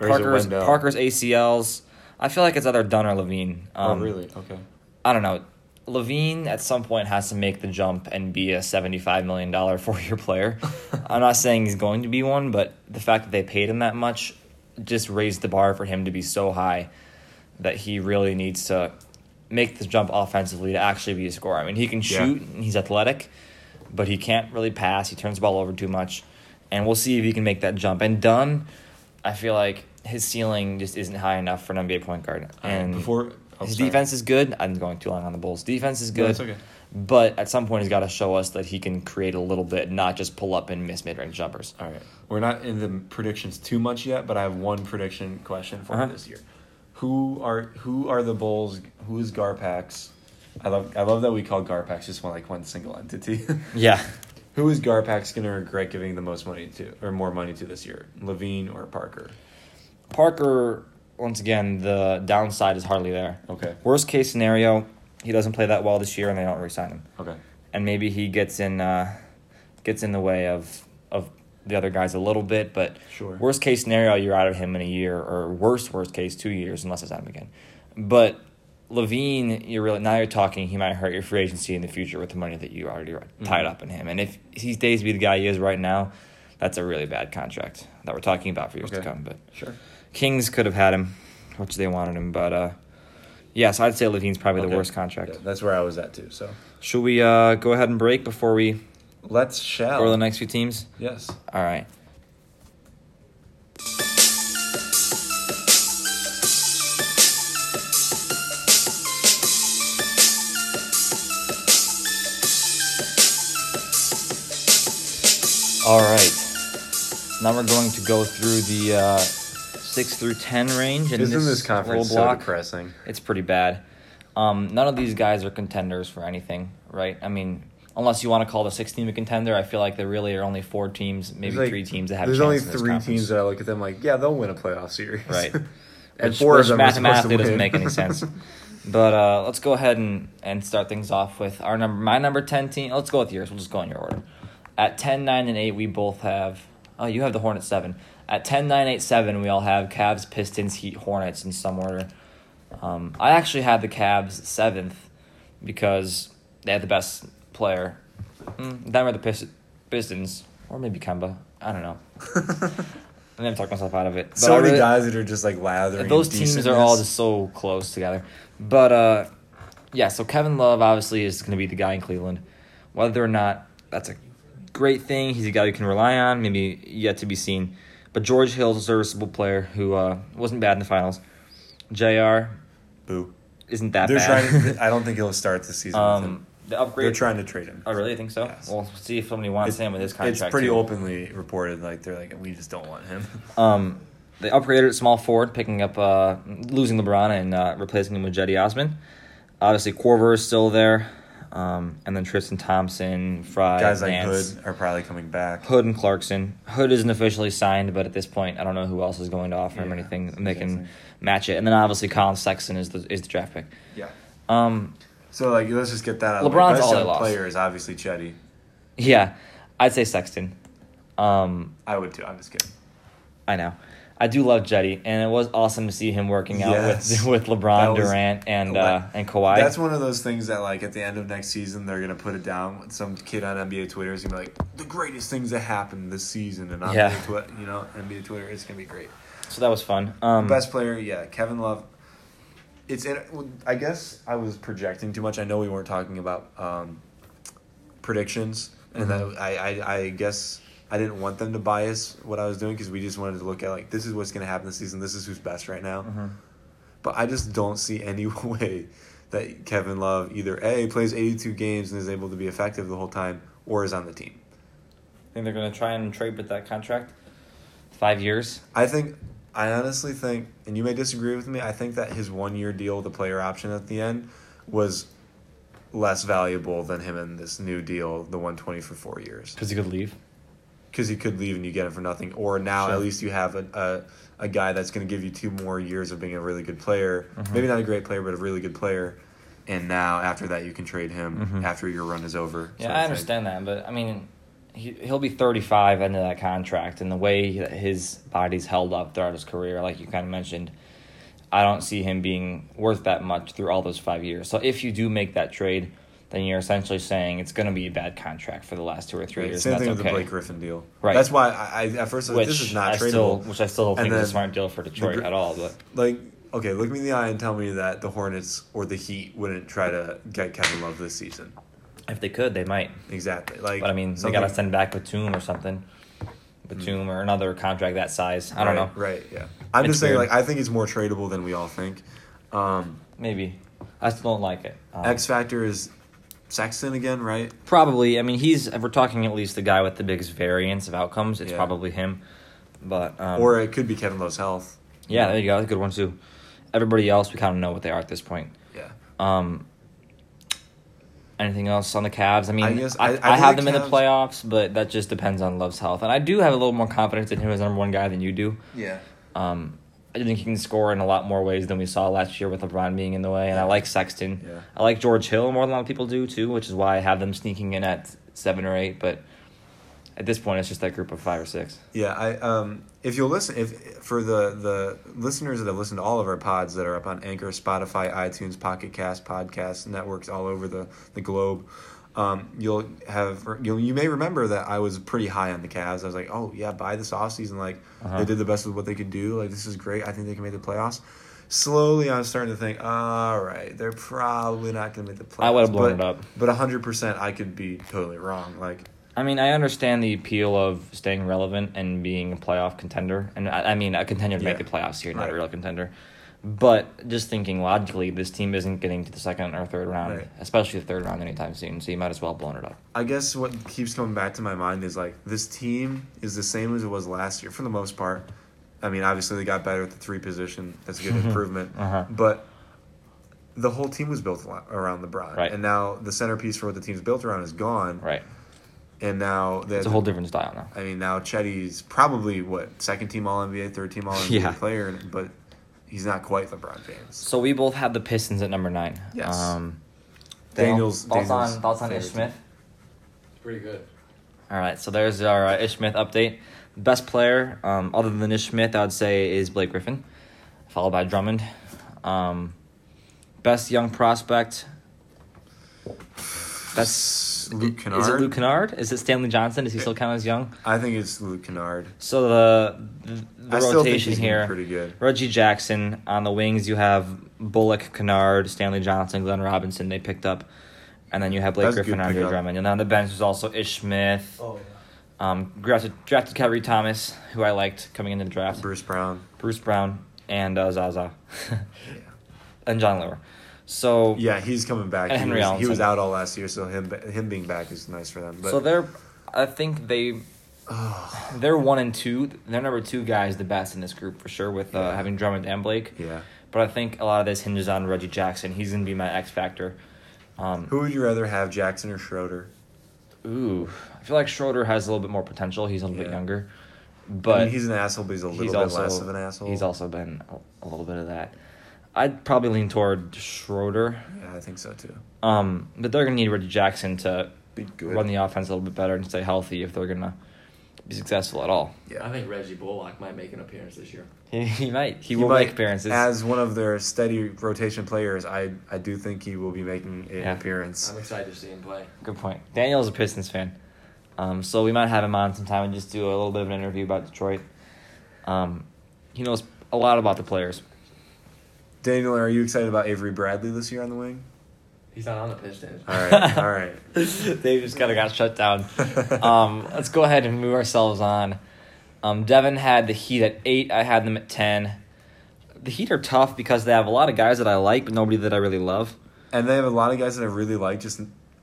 [SPEAKER 2] or
[SPEAKER 1] Parker's Parker's ACLs. I feel like it's either Dunn or LaVine.
[SPEAKER 2] oh,
[SPEAKER 1] Um,
[SPEAKER 2] really? Okay.
[SPEAKER 1] I don't know. LaVine at some point has to make the jump and be a seventy-five million dollar four-year player. I'm not saying he's going to be one, but the fact that they paid him that much just raised the bar for him to be so high that he really needs to make the jump offensively to actually be a scorer. I mean, he can
[SPEAKER 2] Yeah.
[SPEAKER 1] shoot, and he's athletic, but he can't really pass. He turns the ball over too much, and we'll see if he can make that jump. And Dunn, I feel like his ceiling just isn't high enough for an NBA point guard. And
[SPEAKER 2] Before oh,
[SPEAKER 1] his
[SPEAKER 2] sorry.
[SPEAKER 1] defense is good. I'm going too long on the Bulls. Defense is
[SPEAKER 2] No,
[SPEAKER 1] good.
[SPEAKER 2] it's okay.
[SPEAKER 1] But at some point, he's got to show us that he can create a little bit, not just pull up and miss mid range jumpers.
[SPEAKER 2] All right. We're not in the predictions too much yet, but I have one prediction question for
[SPEAKER 1] Uh-huh.
[SPEAKER 2] this year. Who are who are the Bulls? Who is Garpax? I love I love that we call Garpax just one like one single entity.
[SPEAKER 1] Yeah.
[SPEAKER 2] Who is Garpax going to regret giving the most money to or more money to this year? LaVine or Parker?
[SPEAKER 1] Parker, once again, the downside is hardly there.
[SPEAKER 2] Okay.
[SPEAKER 1] Worst case scenario, he doesn't play that well this year and they don't re-sign him.
[SPEAKER 2] Okay.
[SPEAKER 1] And maybe he gets in uh, gets in the way of of the other guys a little bit, but
[SPEAKER 2] Sure.
[SPEAKER 1] worst case scenario, you're out of him in a year, or worst worst case, two years, unless it's out him again. But LaVine, you're really now you're talking. He might hurt your free agency in the future with the money that you already tied
[SPEAKER 2] Mhm.
[SPEAKER 1] up in him. And if he stays to be the guy he is right now, that's a really bad contract that we're talking about for years to come. But
[SPEAKER 2] Sure.
[SPEAKER 1] Kings could have had him, which they wanted him. But uh, yes, I'd say LaVine's probably the worst contract.
[SPEAKER 2] Yeah, that's where I was at too. So
[SPEAKER 1] Should we uh, go ahead and break before we
[SPEAKER 2] let's shall.
[SPEAKER 1] to the next few teams?
[SPEAKER 2] Yes.
[SPEAKER 1] All right. All right. Now we're going to go through the uh, six through ten range in
[SPEAKER 2] Isn't
[SPEAKER 1] this,
[SPEAKER 2] conference
[SPEAKER 1] little
[SPEAKER 2] so
[SPEAKER 1] block.
[SPEAKER 2] depressing?
[SPEAKER 1] It's pretty bad. Um, none of these guys are contenders for anything, right? I mean, unless you want to call the six team a contender, I feel like there really are only four teams, maybe
[SPEAKER 2] There's like-
[SPEAKER 1] three teams that have.
[SPEAKER 2] There's
[SPEAKER 1] a
[SPEAKER 2] only
[SPEAKER 1] chance in this
[SPEAKER 2] three
[SPEAKER 1] conference.
[SPEAKER 2] teams that I look at them like, yeah, they'll win a playoff series.
[SPEAKER 1] Right.
[SPEAKER 2] and
[SPEAKER 1] which,
[SPEAKER 2] four
[SPEAKER 1] which
[SPEAKER 2] of them are supposed to
[SPEAKER 1] mathematically doesn't
[SPEAKER 2] win.
[SPEAKER 1] make any sense. But uh, let's go ahead and, and start things off with our number, my number ten team. Let's go with yours. We'll just go in your order. At 10, 9, and eight, we both have. Oh, you have the Hornets seven. At 10, 9, 8, 7, we all have Cavs, Pistons, Heat, Hornets in some order. Um, I actually had the Cavs seventh because they had the best player. Mm, them or the Pist- Pistons, or maybe Kemba. I don't know. I am talking myself out of it. But
[SPEAKER 2] so many
[SPEAKER 1] really-
[SPEAKER 2] guys that are just like lathering.
[SPEAKER 1] those teams are all just so close together. But uh, yeah, so Kevin Love obviously is going to be the guy in Cleveland. Whether or not that's a great thing, he's a guy you can rely on. Maybe yet to be seen. But George Hill's a serviceable player who uh, wasn't bad in the finals. Jr.
[SPEAKER 2] boo.
[SPEAKER 1] isn't that
[SPEAKER 2] They're
[SPEAKER 1] bad.
[SPEAKER 2] trying. I don't think he'll start the season.
[SPEAKER 1] um, the upgrade.
[SPEAKER 2] They're trying to trade him.
[SPEAKER 1] Oh, really? I think so.
[SPEAKER 2] Yes.
[SPEAKER 1] Well, see if somebody wants him with his contract.
[SPEAKER 2] It's pretty
[SPEAKER 1] too.
[SPEAKER 2] openly reported. Like they're like, we just don't want him.
[SPEAKER 1] Um, they upgraded at small forward, picking up uh, losing LeBron and uh, replacing him with Cedi Osman. Obviously, Corver is still there, um, and then Tristan Thompson, Frye,
[SPEAKER 2] Guys like Hood are probably coming back.
[SPEAKER 1] Hood and Clarkson. Hood isn't officially signed, but at this point, I don't know who else is going to offer him anything. And they can match it, and then obviously Collin Sexton is the is the draft pick.
[SPEAKER 2] Yeah.
[SPEAKER 1] Um,
[SPEAKER 2] So like, let's just get that. out of the
[SPEAKER 1] LeBron's. All they
[SPEAKER 2] young
[SPEAKER 1] lost.
[SPEAKER 2] player is obviously Cedi.
[SPEAKER 1] yeah, I'd say Sexton. Um,
[SPEAKER 2] I would too. I'm just kidding.
[SPEAKER 1] I know. I do love Cedi, and it was awesome to see him working out
[SPEAKER 2] Yes.
[SPEAKER 1] with with LeBron,
[SPEAKER 2] was-
[SPEAKER 1] Durant, and uh, and Kawhi.
[SPEAKER 2] That's one of those things that like at the end of next season they're gonna put it down. Some kid on NBA Twitter is gonna be like the greatest things that happened this season, and on
[SPEAKER 1] Yeah.
[SPEAKER 2] NBA Twi- you know NBA Twitter it's gonna be great.
[SPEAKER 1] so that was fun. Um,
[SPEAKER 2] Best player, yeah, Kevin Love. It's in, I guess I was projecting too much. I know we weren't talking about um, predictions, and
[SPEAKER 1] Mhm.
[SPEAKER 2] that I, I I guess I didn't want them to bias what I was doing because we just wanted to look at like this is what's gonna happen this season. This is who's best right now.
[SPEAKER 1] mhm.
[SPEAKER 2] But I just don't see any way that Kevin Love either A plays 82 games and is able to be effective the whole time or is on the team.
[SPEAKER 1] I think they're going to try and trade with that contract. Five years.
[SPEAKER 2] I think I honestly think and you may disagree with me, I think that his 1 year deal with the player option at the end was less valuable than him in this new deal, the 120 for 4 years.
[SPEAKER 1] Because he could leave.
[SPEAKER 2] Because he could leave and you get him for nothing. Or now
[SPEAKER 1] Sure.
[SPEAKER 2] at least you have a, a, a guy that's going to give you two more years of being a really good player.
[SPEAKER 1] Mhm.
[SPEAKER 2] Maybe not a great player, but a really good player. And now after that, you can trade him
[SPEAKER 1] Mhm.
[SPEAKER 2] after your run is over.
[SPEAKER 1] Yeah, I
[SPEAKER 2] thing.
[SPEAKER 1] understand that, but I mean, he he'll be thirty five into that contract, and the way that his body's held up throughout his career, like you kind of mentioned, I don't see him being worth that much through all those five years. So if you do make that trade, then you're essentially saying it's going to be a bad contract for the last two or three
[SPEAKER 2] Right,
[SPEAKER 1] years.
[SPEAKER 2] Same
[SPEAKER 1] and
[SPEAKER 2] thing
[SPEAKER 1] that's
[SPEAKER 2] with
[SPEAKER 1] okay.
[SPEAKER 2] the Blake Griffin deal.
[SPEAKER 1] Right.
[SPEAKER 2] That's why I, I at first I was like, this is not
[SPEAKER 1] I
[SPEAKER 2] tradable.
[SPEAKER 1] still, which I still don't
[SPEAKER 2] And
[SPEAKER 1] think is a smart deal for Detroit
[SPEAKER 2] Gr-
[SPEAKER 1] at all. But
[SPEAKER 2] like, okay, look me in the eye and tell me that the Hornets or the Heat wouldn't try to get Kevin Love this season.
[SPEAKER 1] if they could, they might.
[SPEAKER 2] Exactly. Like,
[SPEAKER 1] But I mean, they got to send back Batum or something. Batum or another contract that size. I don't
[SPEAKER 2] right,
[SPEAKER 1] know.
[SPEAKER 2] Right. Yeah. I'm
[SPEAKER 1] It's
[SPEAKER 2] just saying,
[SPEAKER 1] weird.
[SPEAKER 2] like, I think it's more tradable than we all think. Um,
[SPEAKER 1] Maybe. I still don't like it. Um,
[SPEAKER 2] X factor is Sexton again, right?
[SPEAKER 1] Probably. I mean, he's. If we're talking at least the guy with the biggest variance of outcomes, it's
[SPEAKER 2] Yeah.
[SPEAKER 1] probably him. But um,
[SPEAKER 2] or it could be Kevin Love's health.
[SPEAKER 1] yeah, there you go. That's a good one too. Everybody else, we kind of know what they are at this point.
[SPEAKER 2] Yeah.
[SPEAKER 1] Um, anything else on the Cavs? I mean,
[SPEAKER 2] I guess-
[SPEAKER 1] I,
[SPEAKER 2] I- I
[SPEAKER 1] have
[SPEAKER 2] the
[SPEAKER 1] them in the playoffs, but that just depends on Love's health. And I do have a little more confidence in him as number one guy than you do.
[SPEAKER 2] Yeah.
[SPEAKER 1] Um, I think he can score in a lot more ways than we saw last year with LeBron being in the way. And I like Sexton.
[SPEAKER 2] Yeah.
[SPEAKER 1] I like George Hill more than a lot of people do too, which is why I have them sneaking in at seven or eight. But at this point, it's just that group of five or six.
[SPEAKER 2] Yeah, I um if you'll listen if for the the listeners that have listened to all of our pods that are up on Anchor, Spotify, iTunes, Pocket Cast, podcast networks all over the the globe, um you'll have you'll you may remember that I was pretty high on the Cavs. I was like, "Oh, yeah, buy this offseason like
[SPEAKER 1] Uh-huh.
[SPEAKER 2] they did the best with what they could do. Like this is great. I think they can make the playoffs." Slowly, I'm starting to think, all right, they're probably not going to make the playoffs.
[SPEAKER 1] I would've blown
[SPEAKER 2] but,
[SPEAKER 1] it up.
[SPEAKER 2] But 100%, I could be totally wrong. Like,
[SPEAKER 1] I mean, I understand the appeal of staying relevant and being a playoff contender, and I, I mean a contender to make the playoffs here, not a real contender. But just thinking logically, this team isn't getting to the second or third round,
[SPEAKER 2] Right.
[SPEAKER 1] especially the third round anytime soon. So you might as well blown it up.
[SPEAKER 2] I guess what keeps coming back to my mind is like this team is the same as it was last year for the most part. I mean, obviously they got better at the three position. That's a good improvement.
[SPEAKER 1] Uh-huh.
[SPEAKER 2] But the whole team was built around LeBron,
[SPEAKER 1] Right.
[SPEAKER 2] and now the centerpiece for what the team's built around is gone.
[SPEAKER 1] Right.
[SPEAKER 2] And now
[SPEAKER 1] It's a whole different style now.
[SPEAKER 2] I mean, now Cedi's probably what second team All NBA, third team All NBA
[SPEAKER 1] Yeah.
[SPEAKER 2] player, but he's not quite LeBron James.
[SPEAKER 1] So we both have the Pistons at number nine.
[SPEAKER 2] Yes.
[SPEAKER 1] Um,
[SPEAKER 2] Daniel's-
[SPEAKER 1] thoughts
[SPEAKER 2] Daniel's
[SPEAKER 1] on thoughts on Ish Smith.
[SPEAKER 3] Pretty good.
[SPEAKER 1] All right, so there's our uh, Ish Smith update. Best player, um, other than Ish Smith, I would say is Blake Griffin, followed by Drummond. Um, best young prospect. That's
[SPEAKER 2] Luke Kennard.
[SPEAKER 1] Is it Luke Kennard? Is it Stanley Johnson? Is he still count as young?
[SPEAKER 2] I think it's Luke Kennard.
[SPEAKER 1] So the the, the
[SPEAKER 2] I still think
[SPEAKER 1] rotation here.
[SPEAKER 2] pretty good.
[SPEAKER 1] Reggie Jackson on the wings. You have Bullock, Kennard, Stanley Johnson, Glenn Robinson. They picked up, and then you have Blake
[SPEAKER 2] That's
[SPEAKER 1] Griffin,
[SPEAKER 2] good
[SPEAKER 1] Andre. Drummond, and on the bench was also Ish Smith.
[SPEAKER 3] Oh
[SPEAKER 1] Um, drafted, drafted Khyri Thomas, who I liked coming into the draft.
[SPEAKER 2] Bruce Brown.
[SPEAKER 1] Bruce Brown and uh, Zaza, and Jon Leuer. So
[SPEAKER 2] Yeah, he's coming back.
[SPEAKER 1] And
[SPEAKER 2] he, was, he was out all last year, so him him being back is nice for them. But
[SPEAKER 1] so they're, I think they, they're one and two. They're number two guys, the best in this group for sure, with uh,
[SPEAKER 2] Yeah.
[SPEAKER 1] having Drummond and Blake.
[SPEAKER 2] yeah,
[SPEAKER 1] But I think a lot of this hinges on Reggie Jackson. He's gonna be my X factor. Um,
[SPEAKER 2] who would you rather have, Jackson or Schroeder?
[SPEAKER 1] ooh, I feel like Schroeder has a little bit more potential. He's a little bit
[SPEAKER 2] Yeah.
[SPEAKER 1] younger,
[SPEAKER 2] I
[SPEAKER 1] but
[SPEAKER 2] mean, he's an asshole, but he's a little
[SPEAKER 1] he's
[SPEAKER 2] bit
[SPEAKER 1] also
[SPEAKER 2] less of an asshole.
[SPEAKER 1] He's also been a, a little bit of that. I'd probably lean toward Schroeder.
[SPEAKER 2] yeah, I think so too.
[SPEAKER 1] Um, but they're gonna need Reggie Jackson to
[SPEAKER 2] Be good.
[SPEAKER 1] run the offense a little bit better and stay healthy if they're gonna be successful at all.
[SPEAKER 2] yeah,
[SPEAKER 3] I think Reggie Bullock might make an appearance this year.
[SPEAKER 1] He, he might. He,
[SPEAKER 2] He
[SPEAKER 1] will
[SPEAKER 2] might-
[SPEAKER 1] make appearances.
[SPEAKER 2] As one of their steady rotation players, I I do think he will be making an
[SPEAKER 1] Yeah.
[SPEAKER 2] appearance.
[SPEAKER 3] I'm excited to see him play.
[SPEAKER 1] Good point. Daniel's a Pistons fan, um, so we might have him on sometime and just do a little bit of an interview about Detroit. Um, he knows a lot about the players.
[SPEAKER 2] Daniel, are you excited about Avery Bradley this year on the wing?
[SPEAKER 3] He's not on the Pistons.
[SPEAKER 2] All right, all right.
[SPEAKER 1] they just kind of got shut down. Um, let's go ahead and move ourselves on. Um, Devin had the Heat at eight. I had them at ten. The Heat are tough because they have a lot of guys that I like, but nobody that I really love.
[SPEAKER 2] And they have a lot of guys that I really like. Just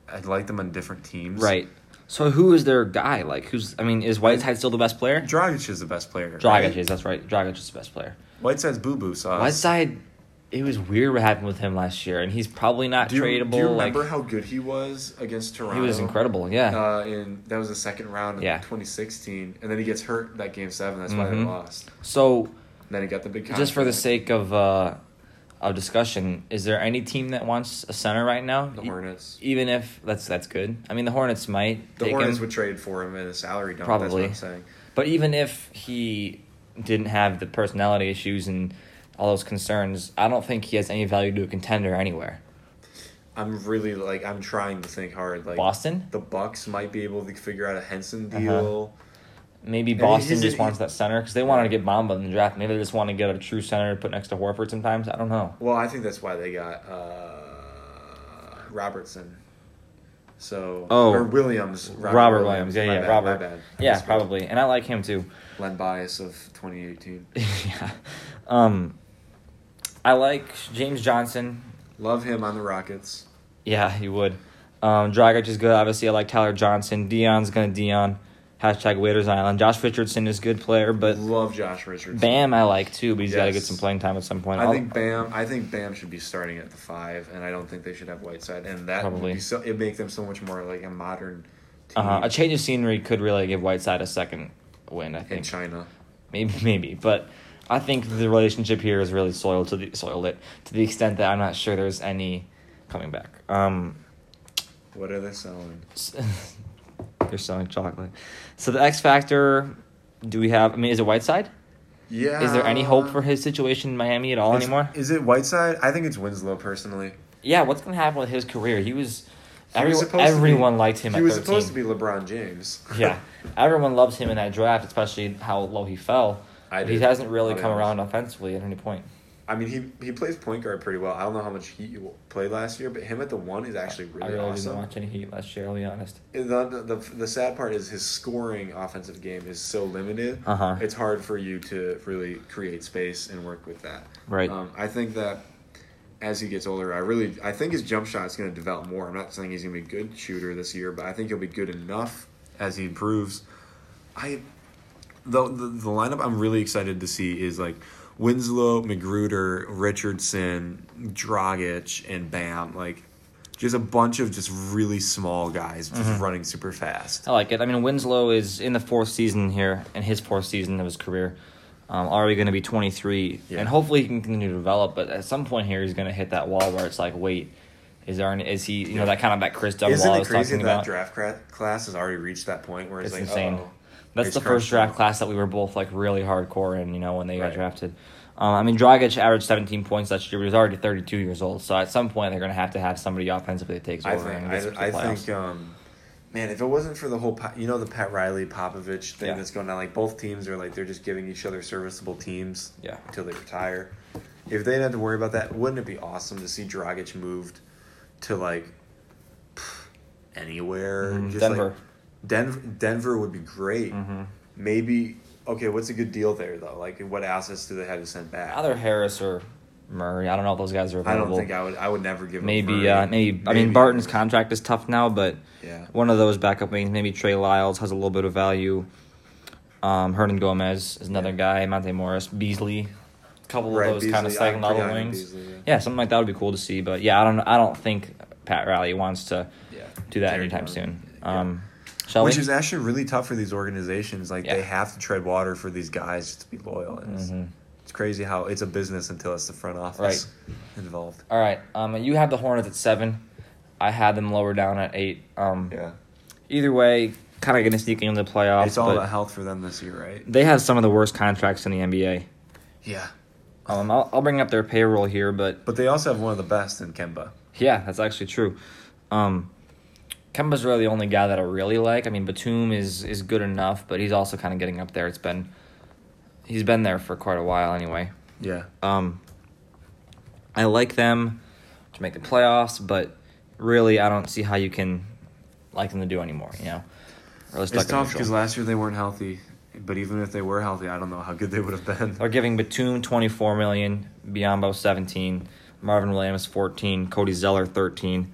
[SPEAKER 2] I like them on different teams.
[SPEAKER 1] Right. So who is their guy? Like who's? I mean, is Whiteside still the best player?
[SPEAKER 2] Dragic is the best player.
[SPEAKER 1] Dragic
[SPEAKER 2] right?
[SPEAKER 1] is. That's right. Dragic is the best player.
[SPEAKER 2] Whiteside's boo boo sauce.
[SPEAKER 1] Whiteside, it was weird what happened with him last year, and he's probably not
[SPEAKER 2] Do you,
[SPEAKER 1] tradable.
[SPEAKER 2] do you
[SPEAKER 1] like
[SPEAKER 2] remember how good he was against Toronto?
[SPEAKER 1] he was incredible. Yeah.
[SPEAKER 2] Uh, in that was the second round of
[SPEAKER 1] Yeah.
[SPEAKER 2] 2016, and then he gets hurt that game seven. That's why they
[SPEAKER 1] Mhm.
[SPEAKER 2] lost.
[SPEAKER 1] so
[SPEAKER 2] And then he got the big.
[SPEAKER 1] just for the sake of uh, of discussion, is there any team that wants a center right now?
[SPEAKER 2] the
[SPEAKER 1] E-
[SPEAKER 2] Hornets.
[SPEAKER 1] Even if that's that's good. I mean, the Hornets might
[SPEAKER 2] The Hornets
[SPEAKER 1] him,
[SPEAKER 2] would trade for him in a salary dump.
[SPEAKER 1] Probably.
[SPEAKER 2] That's what I'm saying.
[SPEAKER 1] but even if he didn't have the personality issues and all those concerns, I don't think he has any value to a contender anywhere.
[SPEAKER 2] I'm really like I'm trying to think hard. Like
[SPEAKER 1] Boston,
[SPEAKER 2] the Bucks might be able to figure out a Henson
[SPEAKER 1] Uh-huh.
[SPEAKER 2] deal.
[SPEAKER 1] maybe Boston just wants that center because they wanted to get Bamba in the draft. Maybe they just want to get a true center to put next to Horford sometimes. I don't know.
[SPEAKER 2] Well, I think that's why they got uh, Robertson. So
[SPEAKER 1] Oh.
[SPEAKER 2] or Williams.
[SPEAKER 1] Robert Williams. Yeah,
[SPEAKER 2] My
[SPEAKER 1] yeah,
[SPEAKER 2] bad,
[SPEAKER 1] Robert.
[SPEAKER 2] My bad.
[SPEAKER 1] Yeah, probably, and I like him too.
[SPEAKER 2] Len Bias of 2018.
[SPEAKER 1] yeah. Um, I like James Johnson.
[SPEAKER 2] Love him on the Rockets.
[SPEAKER 1] Yeah, you would. Um, Dragic is good. Obviously, I like Tyler Johnson. Dion's gonna Dion. Hashtag Waiters Island. Josh Richardson is a good player, but
[SPEAKER 2] Love Josh Richardson.
[SPEAKER 1] Bam I like too, but he's got to get some playing time at some point.
[SPEAKER 2] I
[SPEAKER 1] I'll-
[SPEAKER 2] think Bam. I think Bam should be starting at the five, and I don't think they should have Whiteside. And that
[SPEAKER 1] Probably.
[SPEAKER 2] would be so. It make them so much more like a modern team
[SPEAKER 1] uh-huh. a change of scenery could really give Whiteside a second win. I think in
[SPEAKER 2] China.
[SPEAKER 1] maybe maybe, but I think the relationship here is really soiled to the soiled it to the extent that I'm not sure there's any coming back. Um,
[SPEAKER 2] What are they selling?
[SPEAKER 1] They're selling chocolate. So the X Factor, do we have? I mean, is it Whiteside?
[SPEAKER 2] Yeah.
[SPEAKER 1] Is there any hope for his situation in Miami at all anymore?
[SPEAKER 2] Is it Whiteside? I think it's Winslow personally.
[SPEAKER 1] Yeah, what's gonna happen with his career? He was,
[SPEAKER 2] He
[SPEAKER 1] everyone,
[SPEAKER 2] was to be-
[SPEAKER 1] liked him
[SPEAKER 2] He
[SPEAKER 1] at
[SPEAKER 2] was
[SPEAKER 1] 13.
[SPEAKER 2] supposed to be LeBron James.
[SPEAKER 1] yeah, everyone loves him in that draft, especially how low he fell.
[SPEAKER 2] I
[SPEAKER 1] he hasn't really come
[SPEAKER 2] honest.
[SPEAKER 1] around offensively at any point.
[SPEAKER 2] I mean, he he plays point guard pretty well. I don't know how much he played last year, but him at the one is actually
[SPEAKER 1] I
[SPEAKER 2] really
[SPEAKER 1] really
[SPEAKER 2] awesome.
[SPEAKER 1] didn't watch any Heat last year. I'll be honest.
[SPEAKER 2] The, the, the, the sad part is his scoring offensive game is so limited.
[SPEAKER 1] Uh-huh.
[SPEAKER 2] It's hard for you to really create space and work with that.
[SPEAKER 1] Right.
[SPEAKER 2] Um, I think that as he gets older, I really I think his jump shot is going to develop more. I'm not saying he's going to be a good shooter this year, but I think he'll be good enough as he improves. I the, the the lineup I'm really excited to see is like Winslow, McGruder, Richardson, Dragic, and Bam. Like just a bunch of just really small guys just
[SPEAKER 1] Mm-hmm.
[SPEAKER 2] running super fast.
[SPEAKER 1] I like it. I mean, Winslow is in the fourth season here, in his fourth season of his career. Um, already going to be 23,
[SPEAKER 2] Yeah.
[SPEAKER 1] and hopefully he can continue to develop. But at some point here, he's going to hit that wall where it's like, wait, is there? An, is he? You know, that kind of that Kris Dunn
[SPEAKER 2] Isn't
[SPEAKER 1] wall
[SPEAKER 2] it crazy
[SPEAKER 1] talking
[SPEAKER 2] that
[SPEAKER 1] about.
[SPEAKER 2] draft class has already reached that point where it's,
[SPEAKER 1] It's
[SPEAKER 2] like
[SPEAKER 1] insane.
[SPEAKER 2] oh
[SPEAKER 1] That's the first draft class that we were both like really hardcore in. You know, when they got drafted. Um, I mean, Dragic averaged 17 points last year, but he was already 32 years old. So at some point, they're going to have to have somebody offensively that takes
[SPEAKER 2] I
[SPEAKER 1] over
[SPEAKER 2] think
[SPEAKER 1] to the
[SPEAKER 2] I, I think um, man, if it wasn't for the whole you know the Pat Riley Popovich thing
[SPEAKER 1] Yeah.
[SPEAKER 2] that's going on, like both teams are like they're just giving each other serviceable teams
[SPEAKER 1] Yeah.
[SPEAKER 2] until they retire. If they didn't have to worry about that, wouldn't it be awesome to see Dragic moved to like anywhere?
[SPEAKER 1] Mhm,
[SPEAKER 2] Just
[SPEAKER 1] Denver.
[SPEAKER 2] Like, Denver, Denver would be great.
[SPEAKER 1] Mhm.
[SPEAKER 2] Maybe okay. What's a good deal there though? Like, what assets do they have to send back?
[SPEAKER 1] Either Harris or Murray. I don't know if those guys are
[SPEAKER 2] I
[SPEAKER 1] available.
[SPEAKER 2] don't think I would. I would never give.
[SPEAKER 1] Maybe, uh, maybe. I mean, Barton's contract is tough now, but
[SPEAKER 2] Yeah.
[SPEAKER 1] one of those backup wings, maybe Trey Lyles has a little bit of value. Um, Hernangomez is another guy. Monte Morris, Beasley, a couple of those kind of
[SPEAKER 2] Beasley,
[SPEAKER 1] second level
[SPEAKER 2] pretty high on
[SPEAKER 1] wings.
[SPEAKER 2] Beasley, yeah.
[SPEAKER 1] yeah, something like that would be cool to see. But yeah, I don't. I don't think Pat Riley wants to
[SPEAKER 2] Yeah.
[SPEAKER 1] do that
[SPEAKER 2] Terry
[SPEAKER 1] anytime
[SPEAKER 2] Young.
[SPEAKER 1] soon.
[SPEAKER 2] Yeah.
[SPEAKER 1] Um, shall
[SPEAKER 2] Which
[SPEAKER 1] we?
[SPEAKER 2] is actually really tough for these organizations. Like they have to tread water for these guys to be loyal.
[SPEAKER 1] Mhm.
[SPEAKER 2] it's crazy how it's a business until it's the front office right. involved.
[SPEAKER 1] All right. Um, you have the Hornets at seven. I had them lower down at eight. Um,
[SPEAKER 2] Yeah,
[SPEAKER 1] Either way, kind of going to sneak into the playoffs.
[SPEAKER 2] it's all about health for them this year, right?
[SPEAKER 1] they have some of the worst contracts in the NBA.
[SPEAKER 2] Yeah,
[SPEAKER 1] Um, I'll, I'll bring up their payroll here, but
[SPEAKER 2] but they also have one of the best in Kemba.
[SPEAKER 1] yeah, that's actually true. Um, Kemba's really the only guy that I really like. I mean, Batum is is good enough, but he's also kind of getting up there. It's been he's been there for quite a while anyway.
[SPEAKER 2] Yeah,
[SPEAKER 1] Um, I like them to make the playoffs, but really, I don't see how you can like them to do anymore. You know,
[SPEAKER 2] it's tough because last year they weren't healthy. But even if they were healthy, I don't know how good they would have been.
[SPEAKER 1] They're giving Batum twenty four million, Biyombo seventeen, Marvin Williams 14, Cody Zeller 13,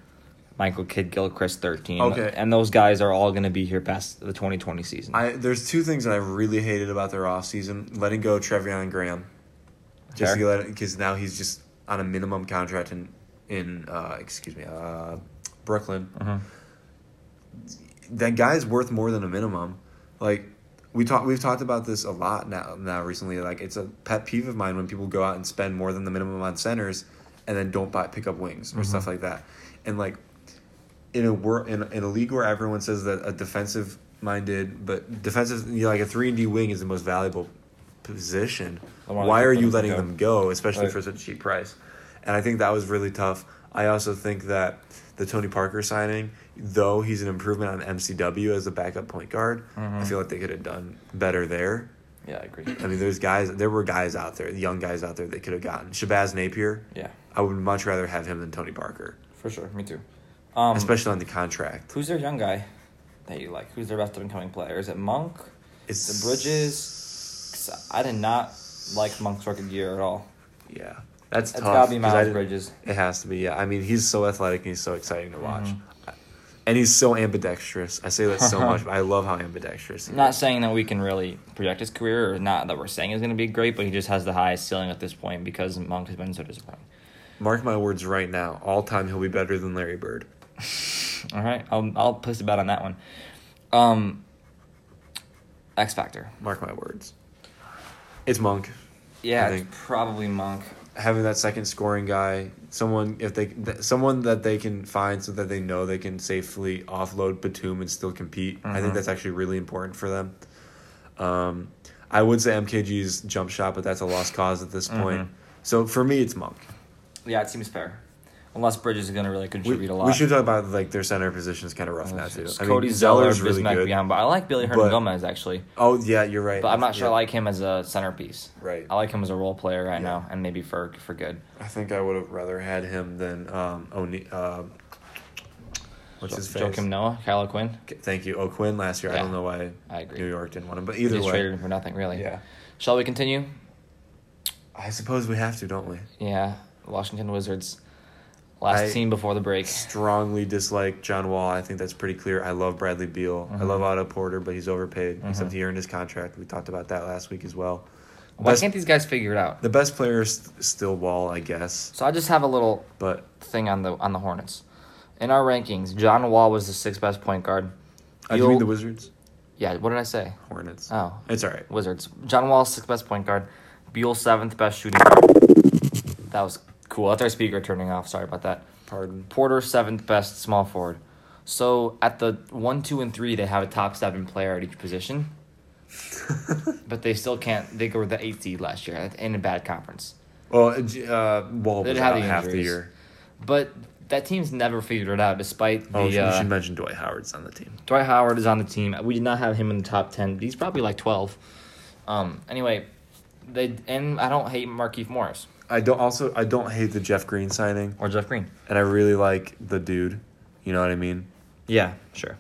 [SPEAKER 1] Michael Kidd Gilchrist 13.
[SPEAKER 2] Okay.
[SPEAKER 1] And those guys are all going to be here past the 2020 season.
[SPEAKER 2] I there's two things that I really hated about their offseason. Letting go Treveon Graham. Just because now he's just on a minimum contract in in uh, excuse me uh, Brooklyn.
[SPEAKER 1] Mhm.
[SPEAKER 2] That guy's worth more than a minimum. Like we talk, we've talked about this a lot now. Now recently, like it's a pet peeve of mine when people go out and spend more than the minimum on centers, and then don't buy pick up wings or stuff like that. And like in a wor- in, in a league where everyone says that a defensive minded but defensive you know, like a three and D wing is the most valuable position. Why are you letting
[SPEAKER 1] go.
[SPEAKER 2] them go, especially for such a cheap price? And I think that was really tough. I also think that the Tony Parker signing, though he's an improvement on MCW as a backup point guard, I
[SPEAKER 1] Mhm.
[SPEAKER 2] feel like they could have done better there.
[SPEAKER 1] yeah, I agree.
[SPEAKER 2] I mean, there's guys, there were guys out there, young guys out there they could have gotten. Shabazz Napier,
[SPEAKER 1] Yeah,
[SPEAKER 2] I would much rather have him than Tony Parker,
[SPEAKER 1] for sure. Me too. Um,
[SPEAKER 2] especially on the contract.
[SPEAKER 1] who's their young guy that you like? Who's their best incoming player? Is it Monk?
[SPEAKER 2] It's
[SPEAKER 1] The Bridges? I did not like Monk's rookie year at all.
[SPEAKER 2] Yeah, that's
[SPEAKER 1] It's
[SPEAKER 2] tough.
[SPEAKER 1] got to be Miles Bridges.
[SPEAKER 2] It has to be. Yeah, I mean, he's so athletic and he's so exciting to watch,
[SPEAKER 1] Mhm.
[SPEAKER 2] and he's so ambidextrous. I say that so much, but I love how ambidextrous.
[SPEAKER 1] Not
[SPEAKER 2] is.
[SPEAKER 1] saying that we can really project his career, or not that we're saying he's going to be great, but he just has the highest ceiling at this point because Monk has been so disappointing.
[SPEAKER 2] Mark my words right now. All time, he'll be better than Larry Bird.
[SPEAKER 1] All right, I'll I'll place a bet on that one. Um, X Factor.
[SPEAKER 2] Mark my words. It's Monk.
[SPEAKER 1] Yeah,
[SPEAKER 2] I
[SPEAKER 1] it's
[SPEAKER 2] think-
[SPEAKER 1] probably Monk.
[SPEAKER 2] Having that second scoring guy, someone if they th- someone that they can find so that they know they can safely offload Batum and still compete. I
[SPEAKER 1] Mhm.
[SPEAKER 2] think that's actually really important for them. Um, I would say MKG's jump shot, but that's a lost cause at this point.
[SPEAKER 1] Mhm.
[SPEAKER 2] So for me, it's Monk.
[SPEAKER 1] Yeah, it seems fair. Unless Bridges is going to really
[SPEAKER 2] We,
[SPEAKER 1] contribute a lot.
[SPEAKER 2] we should talk about like their center position is kind of rough now too. I
[SPEAKER 1] Cody
[SPEAKER 2] mean,
[SPEAKER 1] Zeller,
[SPEAKER 2] Zeller's really good.
[SPEAKER 1] beyond, but I like Billy Hernangomez actually.
[SPEAKER 2] Oh yeah, you're right.
[SPEAKER 1] But I'm not sure
[SPEAKER 2] Yeah.
[SPEAKER 1] I like him as a centerpiece.
[SPEAKER 2] Right.
[SPEAKER 1] I like him as a role player right
[SPEAKER 2] Yeah.
[SPEAKER 1] now, and maybe for for good.
[SPEAKER 2] I think I would have rather had him than um O'Ne- um what's
[SPEAKER 1] Jo-
[SPEAKER 2] his face?
[SPEAKER 1] Joakim Noah, Kyle Quinn.
[SPEAKER 2] Thank you, O'Quinn last year. I don't know why
[SPEAKER 1] I agree.
[SPEAKER 2] New York didn't want him, but either
[SPEAKER 1] just
[SPEAKER 2] way,
[SPEAKER 1] traded him for nothing, really.
[SPEAKER 2] yeah.
[SPEAKER 1] Shall we continue?
[SPEAKER 2] I suppose we have to, don't we?
[SPEAKER 1] Yeah, Washington Wizards. Last
[SPEAKER 2] I-
[SPEAKER 1] team before the break.
[SPEAKER 2] Strongly dislike John Wall. I think that's pretty clear. I love Bradley Beal. I
[SPEAKER 1] Mhm.
[SPEAKER 2] love Otto Porter, but he's overpaid.
[SPEAKER 1] Mhm.
[SPEAKER 2] Except he earned his contract. We talked about that last week as well.
[SPEAKER 1] Why
[SPEAKER 2] Best-
[SPEAKER 1] can't these guys figure it out?
[SPEAKER 2] the best player is still Wall, I guess.
[SPEAKER 1] So I just have a little
[SPEAKER 2] But
[SPEAKER 1] thing on the on the Hornets. In our rankings, John Wall was the sixth best point guard.
[SPEAKER 2] I you mean the Wizards,
[SPEAKER 1] Yeah, what did I say?
[SPEAKER 2] Hornets.
[SPEAKER 1] Oh,
[SPEAKER 2] It's all right.
[SPEAKER 1] Wizards. John Wall sixth best point guard. Beal seventh best shooting guard. That was cool. That's our speaker turning off. Sorry about that.
[SPEAKER 2] Pardon.
[SPEAKER 1] Porter seventh best small forward. So at the one, two, and three, they have a top seven player at each position, but they still can't. They were the eighth seed last year in a bad conference.
[SPEAKER 2] Well, uh, Wall was
[SPEAKER 1] have
[SPEAKER 2] out
[SPEAKER 1] the
[SPEAKER 2] half the year.
[SPEAKER 1] But that team's never figured it out, despite the.
[SPEAKER 2] Oh, we
[SPEAKER 1] uh,
[SPEAKER 2] should mention Dwight Howard's on the team.
[SPEAKER 1] Dwight Howard is on the team. We did not have him in the top ten. But he's probably like twelve. Um. Anyway, they and I don't hate Markieff Morris
[SPEAKER 2] I don't also I don't hate the Jeff Green signing,
[SPEAKER 1] or Jeff Green.
[SPEAKER 2] and I really like the dude. You know what I mean?
[SPEAKER 1] Yeah, sure.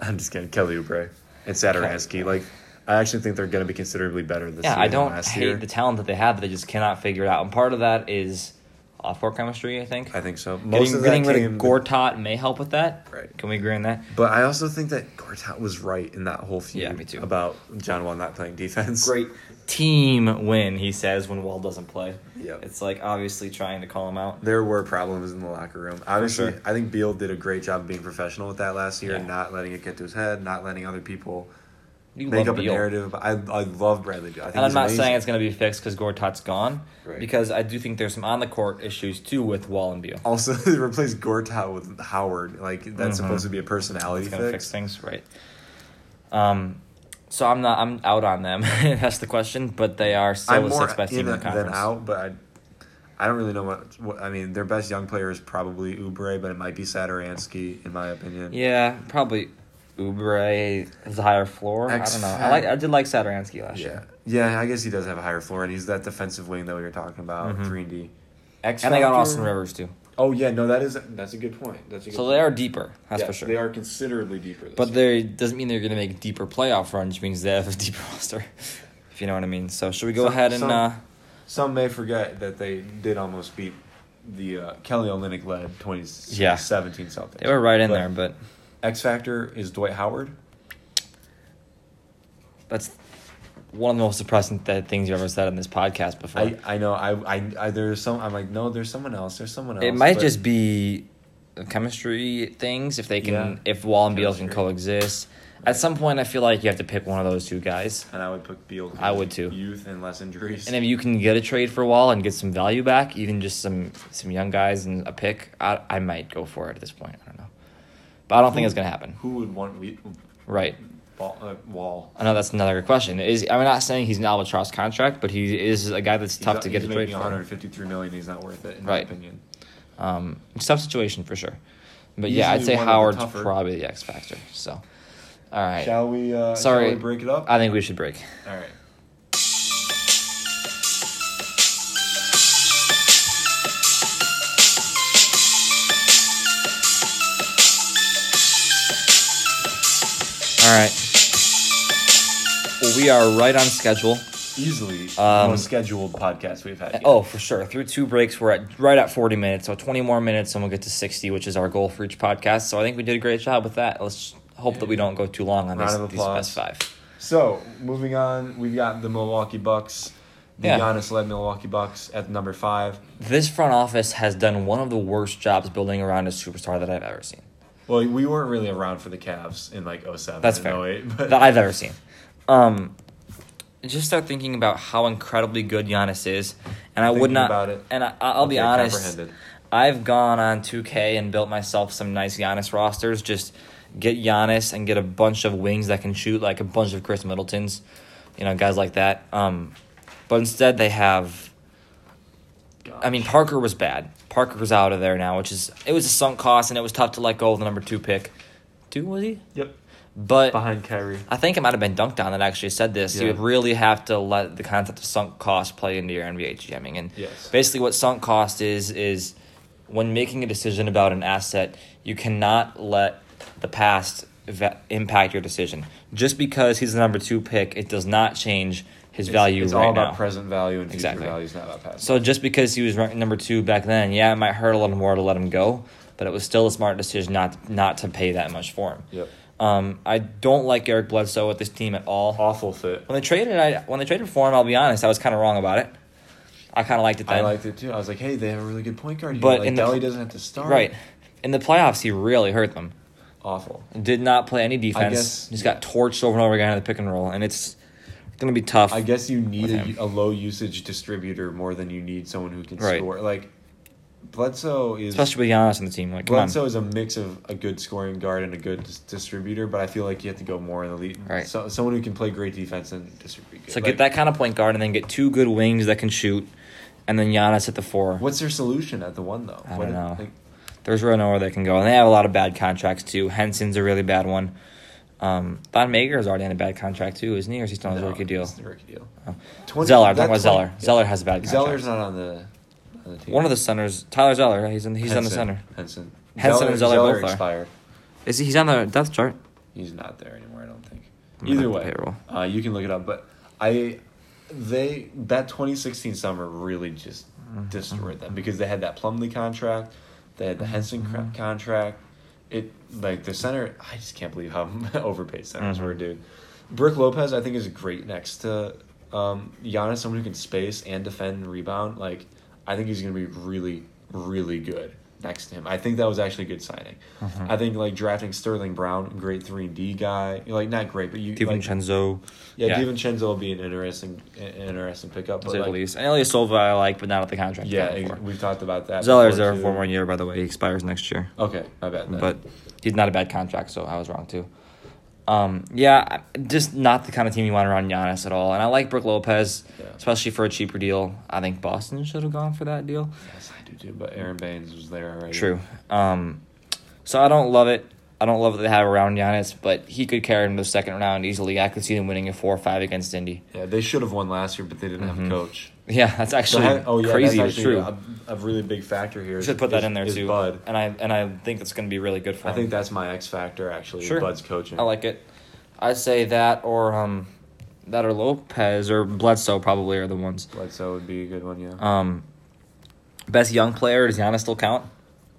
[SPEAKER 2] I'm just kidding. Kelly Oubre and
[SPEAKER 1] Satoransky.
[SPEAKER 2] Like, I actually think they're going to be considerably better this
[SPEAKER 1] Yeah,
[SPEAKER 2] year
[SPEAKER 1] I
[SPEAKER 2] than
[SPEAKER 1] don't
[SPEAKER 2] last
[SPEAKER 1] hate
[SPEAKER 2] year.
[SPEAKER 1] the talent that they have, but they just cannot figure it out. And part of that is off-court chemistry. I think.
[SPEAKER 2] I think so. Most
[SPEAKER 1] Getting,
[SPEAKER 2] of that
[SPEAKER 1] getting rid
[SPEAKER 2] came,
[SPEAKER 1] of Gortat may help with that.
[SPEAKER 2] Right.
[SPEAKER 1] Can we agree on that?
[SPEAKER 2] but I also think that Gortat was right in that whole feud
[SPEAKER 1] Yeah, me too.
[SPEAKER 2] about John Wall not playing defense.
[SPEAKER 1] Great team win, he says when Wall doesn't play.
[SPEAKER 2] Yep.
[SPEAKER 1] It's like obviously trying to call him out.
[SPEAKER 2] There were problems in the locker room. Obviously,
[SPEAKER 1] sure.
[SPEAKER 2] I think Beal did a great job of being professional with that last year,
[SPEAKER 1] Yeah.
[SPEAKER 2] and not letting it get to his head, not letting other people
[SPEAKER 1] You
[SPEAKER 2] make up
[SPEAKER 1] Beal.
[SPEAKER 2] a narrative. I, I love Bradley Beal. I think
[SPEAKER 1] And I'm not
[SPEAKER 2] amazing.
[SPEAKER 1] saying it's going to be fixed because Gortat's gone,
[SPEAKER 2] Right.
[SPEAKER 1] because I do think there's some on the court issues too with Wall and Beal.
[SPEAKER 2] Also, they replaced Gortat with Howard. Like that's
[SPEAKER 1] Mhm.
[SPEAKER 2] supposed to be a personality
[SPEAKER 1] It's going to
[SPEAKER 2] fix.
[SPEAKER 1] fix things, right? Um, so I'm not. I'm out on them. That's the question. But they are still
[SPEAKER 2] I'm
[SPEAKER 1] the sixth best team in the
[SPEAKER 2] than
[SPEAKER 1] conference.
[SPEAKER 2] out, but I, I don't really know what, what. I mean, their best young player is probably Oubre, but it might be Satoransky, in my opinion.
[SPEAKER 1] Yeah, probably. Oubre has a higher floor. I
[SPEAKER 2] X
[SPEAKER 1] don't know. I like. I did like Satoransky last
[SPEAKER 2] yeah,
[SPEAKER 1] year.
[SPEAKER 2] yeah. I guess he does have a higher floor, and he's that defensive wing that we were talking about,
[SPEAKER 1] Mhm.
[SPEAKER 2] three and D.
[SPEAKER 1] And they got Austin Rivers too.
[SPEAKER 2] Oh yeah, no, that is that's a good point. That's a good
[SPEAKER 1] So
[SPEAKER 2] point.
[SPEAKER 1] they are deeper. That's
[SPEAKER 2] Yeah,
[SPEAKER 1] for sure.
[SPEAKER 2] They are considerably deeper. This
[SPEAKER 1] But
[SPEAKER 2] year.
[SPEAKER 1] they doesn't mean they're going to make deeper playoff runs. Which means they have a deeper roster. If you know what I mean. So should we go
[SPEAKER 2] Some-
[SPEAKER 1] ahead and?
[SPEAKER 2] some-
[SPEAKER 1] uh
[SPEAKER 2] some may forget that they did almost beat the uh, Kelly Olynyk led
[SPEAKER 1] Yeah.
[SPEAKER 2] 2017 Celtics.
[SPEAKER 1] They were right in
[SPEAKER 2] But
[SPEAKER 1] there, but
[SPEAKER 2] X factor is Dwight Howard.
[SPEAKER 1] that's one of the most depressing th- things you've ever said on this podcast before.
[SPEAKER 2] I, I know I, I I there's some I'm like no there's someone else there's someone else
[SPEAKER 1] it might
[SPEAKER 2] but-
[SPEAKER 1] just be chemistry things if they can
[SPEAKER 2] Yeah.
[SPEAKER 1] if Wall and Beal can coexist. At some point, I feel like you have to pick one of those two guys.
[SPEAKER 2] and I would pick Beal.
[SPEAKER 1] I would too.
[SPEAKER 2] Youth and less injuries.
[SPEAKER 1] And if you can get a trade for Wall and get some value back, even just some some young guys and a pick, I, I might go for it at this point. I don't know, but I don't think it's gonna happen.
[SPEAKER 2] Who would want we,
[SPEAKER 1] Right.
[SPEAKER 2] Ball, uh, Wall?
[SPEAKER 1] I know that's another good question. Is I'm not saying he's an albatross contract, but he is a guy that's tough
[SPEAKER 2] He's-
[SPEAKER 1] to get
[SPEAKER 2] he's
[SPEAKER 1] a trade for.
[SPEAKER 2] 153 million. He's not worth it in
[SPEAKER 1] Right.
[SPEAKER 2] my opinion.
[SPEAKER 1] Um, it's tough situation for sure. But yeah, I'd say
[SPEAKER 2] one the
[SPEAKER 1] Howard's probably the X factor. So, all right.
[SPEAKER 2] Shall we? Uh,
[SPEAKER 1] Sorry.
[SPEAKER 2] Shall we break it up?
[SPEAKER 1] I think we should break.
[SPEAKER 2] All right.
[SPEAKER 1] All right. Well, we are right on schedule.
[SPEAKER 2] Easily
[SPEAKER 1] Um,
[SPEAKER 2] the most scheduled podcast we've had. Yet.
[SPEAKER 1] Oh, for sure. Through two breaks, we're at right at 40 minutes. So 20 more minutes, and we'll get to 60, which is our goal for each podcast. So I think we did a great job with that. Let's hope that we don't go too long on
[SPEAKER 2] Round
[SPEAKER 1] these, these five.
[SPEAKER 2] So moving on, we've got the Milwaukee Bucks. The
[SPEAKER 1] Yeah.
[SPEAKER 2] Giannis led Milwaukee Bucks at number five.
[SPEAKER 1] This front office has done one of the worst jobs building around a superstar that I've ever seen.
[SPEAKER 2] Well, we weren't really around for the Cavs in like 07
[SPEAKER 1] That's
[SPEAKER 2] and
[SPEAKER 1] fair.
[SPEAKER 2] 08, but
[SPEAKER 1] that I've ever seen. Um, just start thinking about how incredibly good Giannis is, and I would not.
[SPEAKER 2] about it.
[SPEAKER 1] And I, I'll be honest. I've gone on 2K and built myself some nice Giannis rosters. Just get Giannis and get a bunch of wings that can shoot, like a bunch of Khris Middletons, you know, guys like that. Um, but instead, they have. I mean, Parker was bad. Parker's out of there now, which is it was a sunk cost, and it was tough to let go of the number two pick. Two was he?
[SPEAKER 2] Yep.
[SPEAKER 1] But
[SPEAKER 2] Behind Kyrie.
[SPEAKER 1] I think it might have been Dunc'd On that actually said this. You would really have to let the concept of sunk cost play into your NBA GMing. And
[SPEAKER 2] Yes.
[SPEAKER 1] basically, what sunk cost is is when making a decision about an asset, you cannot let the past impact your decision. Just because he's the number two pick, it does not change his value
[SPEAKER 2] It's, it's
[SPEAKER 1] right
[SPEAKER 2] all about
[SPEAKER 1] now.
[SPEAKER 2] present value and future
[SPEAKER 1] Exactly.
[SPEAKER 2] value. It's not about past.
[SPEAKER 1] So just because he was number two back then, yeah, it might hurt a little more to let him go, but it was still a smart decision not not to pay that much for him.
[SPEAKER 2] Yep.
[SPEAKER 1] Um, I don't like Eric Bledsoe with this team at all.
[SPEAKER 2] Awful fit.
[SPEAKER 1] When they traded, I when they traded for him, I'll be honest, I was kind of wrong about it. I kind of liked it then.
[SPEAKER 2] I liked it too. I was like, hey, they have a really good point guard here.
[SPEAKER 1] But
[SPEAKER 2] like,
[SPEAKER 1] in
[SPEAKER 2] Delhi doesn't have to start.
[SPEAKER 1] right in the playoffs. He really hurt them.
[SPEAKER 2] Awful.
[SPEAKER 1] Did not play any defense.
[SPEAKER 2] guess-
[SPEAKER 1] Just got torched over and over again in the pick and roll, and it's going to be tough.
[SPEAKER 2] I guess you need a, a low usage distributor more than you need someone who can
[SPEAKER 1] Right.
[SPEAKER 2] score. Like Bledsoe is
[SPEAKER 1] especially with Giannis on the team. Like,
[SPEAKER 2] Bledsoe
[SPEAKER 1] on.
[SPEAKER 2] is a mix of a good scoring guard and a good dis- distributor, but I feel like you have to go more in the lead.
[SPEAKER 1] Right.
[SPEAKER 2] So, someone who can play great defense and distribute. Good.
[SPEAKER 1] So
[SPEAKER 2] Like,
[SPEAKER 1] get that kind of point guard, and then get two good wings that can shoot, and then Giannis at the four.
[SPEAKER 2] What's their solution at the one though?
[SPEAKER 1] I don't
[SPEAKER 2] What-
[SPEAKER 1] know.
[SPEAKER 2] like,
[SPEAKER 1] There's really nowhere they can go, and they have a lot of bad contracts too. Henson's a really bad one. Um, Thon is already on a bad contract too, isn't he? Or is he still on his
[SPEAKER 2] no,
[SPEAKER 1] rookie deal?
[SPEAKER 2] it's the rookie deal.
[SPEAKER 1] Oh.
[SPEAKER 2] 20
[SPEAKER 1] Zeller, I'm talking about Zeller.
[SPEAKER 2] 20
[SPEAKER 1] Zeller has a bad contract.
[SPEAKER 2] Zeller's not on the, the team.
[SPEAKER 1] One of the centers, Tyler Zeller. He's in. He's on the center.
[SPEAKER 2] Henson.
[SPEAKER 1] Henson and Zeller both are.
[SPEAKER 2] expired.
[SPEAKER 1] Is he? He's on the depth chart.
[SPEAKER 2] He's not there anymore. I don't think.
[SPEAKER 1] I'm
[SPEAKER 2] Either way, uh, you can look it up. But I, they that 2016 summer really just
[SPEAKER 1] Mm-hmm.
[SPEAKER 2] destroyed them because they had that Plumlee contract, they had the Henson
[SPEAKER 1] Mm-hmm.
[SPEAKER 2] contract. It like the center. I just can't believe how overpaid centers
[SPEAKER 1] Mhm.
[SPEAKER 2] were, dude. Brook Lopez, I think, is great next to um, Giannis, someone who can space and defend and rebound. Like, I think he's going to be really, really good next to him. I think that was actually a good signing.
[SPEAKER 1] Mhm.
[SPEAKER 2] I think like drafting Sterling Brown, great three and D guy. Like not great, but you like,
[SPEAKER 1] DiVincenzo.
[SPEAKER 2] yeah,
[SPEAKER 1] yeah.
[SPEAKER 2] DiVincenzo will be an interesting, an interesting pickup. But like,
[SPEAKER 1] least. And Ilyasova I like, but not at the contract.
[SPEAKER 2] yeah, ex- we've talked about that.
[SPEAKER 1] Zeller's there for one year, by the way. He expires next year.
[SPEAKER 2] Okay, my bad. then.
[SPEAKER 1] But he's not a bad contract, so I was wrong too. Um, yeah, just not the kind of team you want around Giannis at all. And I like Brook Lopez,
[SPEAKER 2] Yeah.
[SPEAKER 1] especially for a cheaper deal. I think Boston should have gone for that deal.
[SPEAKER 2] yes, I do too. But Aron Baynes was there already.
[SPEAKER 1] True. Um, so I don't love it. I don't love what they have around Giannis, but he could carry him to the second round easily. I could see them winning a four or five against Indy.
[SPEAKER 2] Yeah, they should have won last year, but they didn't have
[SPEAKER 1] Mhm.
[SPEAKER 2] a coach.
[SPEAKER 1] Yeah, that's actually
[SPEAKER 2] oh yeah,
[SPEAKER 1] crazy,
[SPEAKER 2] that's
[SPEAKER 1] but
[SPEAKER 2] actually
[SPEAKER 1] true.
[SPEAKER 2] A, a really big factor here. Is-
[SPEAKER 1] should put that in there too.
[SPEAKER 2] Bud.
[SPEAKER 1] And I and I think it's going to be really good for
[SPEAKER 2] I
[SPEAKER 1] him.
[SPEAKER 2] think that's my X factor actually.
[SPEAKER 1] Sure.
[SPEAKER 2] Bud's coaching.
[SPEAKER 1] I like it. I'd say that or um, that or Lopez or Bledsoe probably are the ones.
[SPEAKER 2] Bledsoe would be a good one. Yeah.
[SPEAKER 1] Um, Best young player does Giannis still count?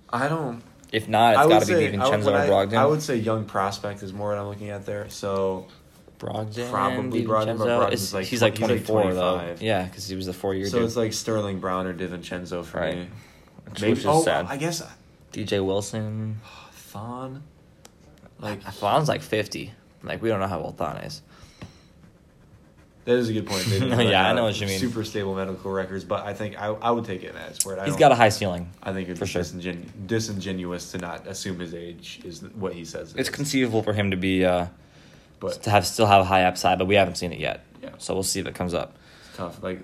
[SPEAKER 2] I don't.
[SPEAKER 1] If not, it's got to be
[SPEAKER 2] say- I would-
[SPEAKER 1] DiVincenzo
[SPEAKER 2] when
[SPEAKER 1] or
[SPEAKER 2] I,
[SPEAKER 1] Brogdon.
[SPEAKER 2] I would say young prospect is more what I'm looking at there. So
[SPEAKER 1] Brogdon,
[SPEAKER 2] Probably Brogdon, but. Brogdon's
[SPEAKER 1] Is-
[SPEAKER 2] like
[SPEAKER 1] he's like
[SPEAKER 2] 20 he's like
[SPEAKER 1] though.
[SPEAKER 2] 25.
[SPEAKER 1] Yeah, because he was the four year
[SPEAKER 2] so
[SPEAKER 1] dude.
[SPEAKER 2] it's like Sterling Brown or DiVincenzo for
[SPEAKER 1] Right.
[SPEAKER 2] me.
[SPEAKER 1] Which
[SPEAKER 2] Maybe.
[SPEAKER 1] is
[SPEAKER 2] Oh,
[SPEAKER 1] sad.
[SPEAKER 2] I guess
[SPEAKER 1] DJ Wilson.
[SPEAKER 2] Thon. Like
[SPEAKER 1] Thon's like 50. Like we don't know how old Thon is.
[SPEAKER 2] that is a good point.
[SPEAKER 1] Yeah,
[SPEAKER 2] have
[SPEAKER 1] I know what you mean.
[SPEAKER 2] Super stable medical records, but I think I, I would take it as. I
[SPEAKER 1] He's got a high ceiling.
[SPEAKER 2] I think it'd
[SPEAKER 1] for sure.
[SPEAKER 2] disingen- disingenuous to not assume his age is what he says. it
[SPEAKER 1] It's
[SPEAKER 2] is.
[SPEAKER 1] conceivable for him to be uh,
[SPEAKER 2] but
[SPEAKER 1] to have still have a high upside, but we haven't seen it yet.
[SPEAKER 2] Yeah.
[SPEAKER 1] So we'll see if it comes up.
[SPEAKER 2] it's tough. Like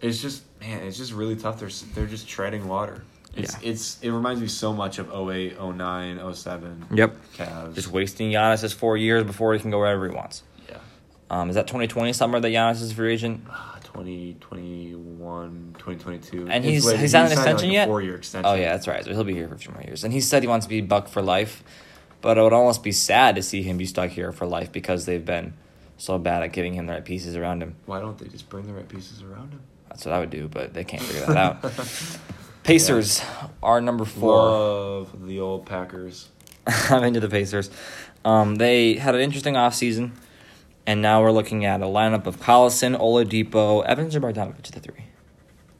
[SPEAKER 2] it's just man, it's just really tough. They're they're just treading water. It's
[SPEAKER 1] Yeah.
[SPEAKER 2] it's it reminds me so much of 08, 09, 07.
[SPEAKER 1] Yep.
[SPEAKER 2] Cavs.
[SPEAKER 1] Just wasting Giannis' four years before he can go wherever he wants.
[SPEAKER 2] yeah.
[SPEAKER 1] Um, is that 2020 summer that Giannis is free agent?
[SPEAKER 2] Ah, 2021, 2022.
[SPEAKER 1] And he's-
[SPEAKER 2] like-
[SPEAKER 1] he's signed an extension
[SPEAKER 2] like,
[SPEAKER 1] yet?
[SPEAKER 2] Four-year extension.
[SPEAKER 1] Oh yeah, that's right. So he'll be here for a few more years. And he said he wants to be Buck for life, but it would almost be sad to see him be stuck here for life because they've been so bad at getting him the right pieces around him.
[SPEAKER 2] Why don't they just bring the right pieces around him?
[SPEAKER 1] That's what I would do, but they can't figure that out. Pacers are number four.
[SPEAKER 2] Love the old Packers.
[SPEAKER 1] I'm into the Pacers. Um, they had an interesting offseason, and now we're looking at a lineup of Collison, Oladipo, Evans, or Bogdanovic at the three.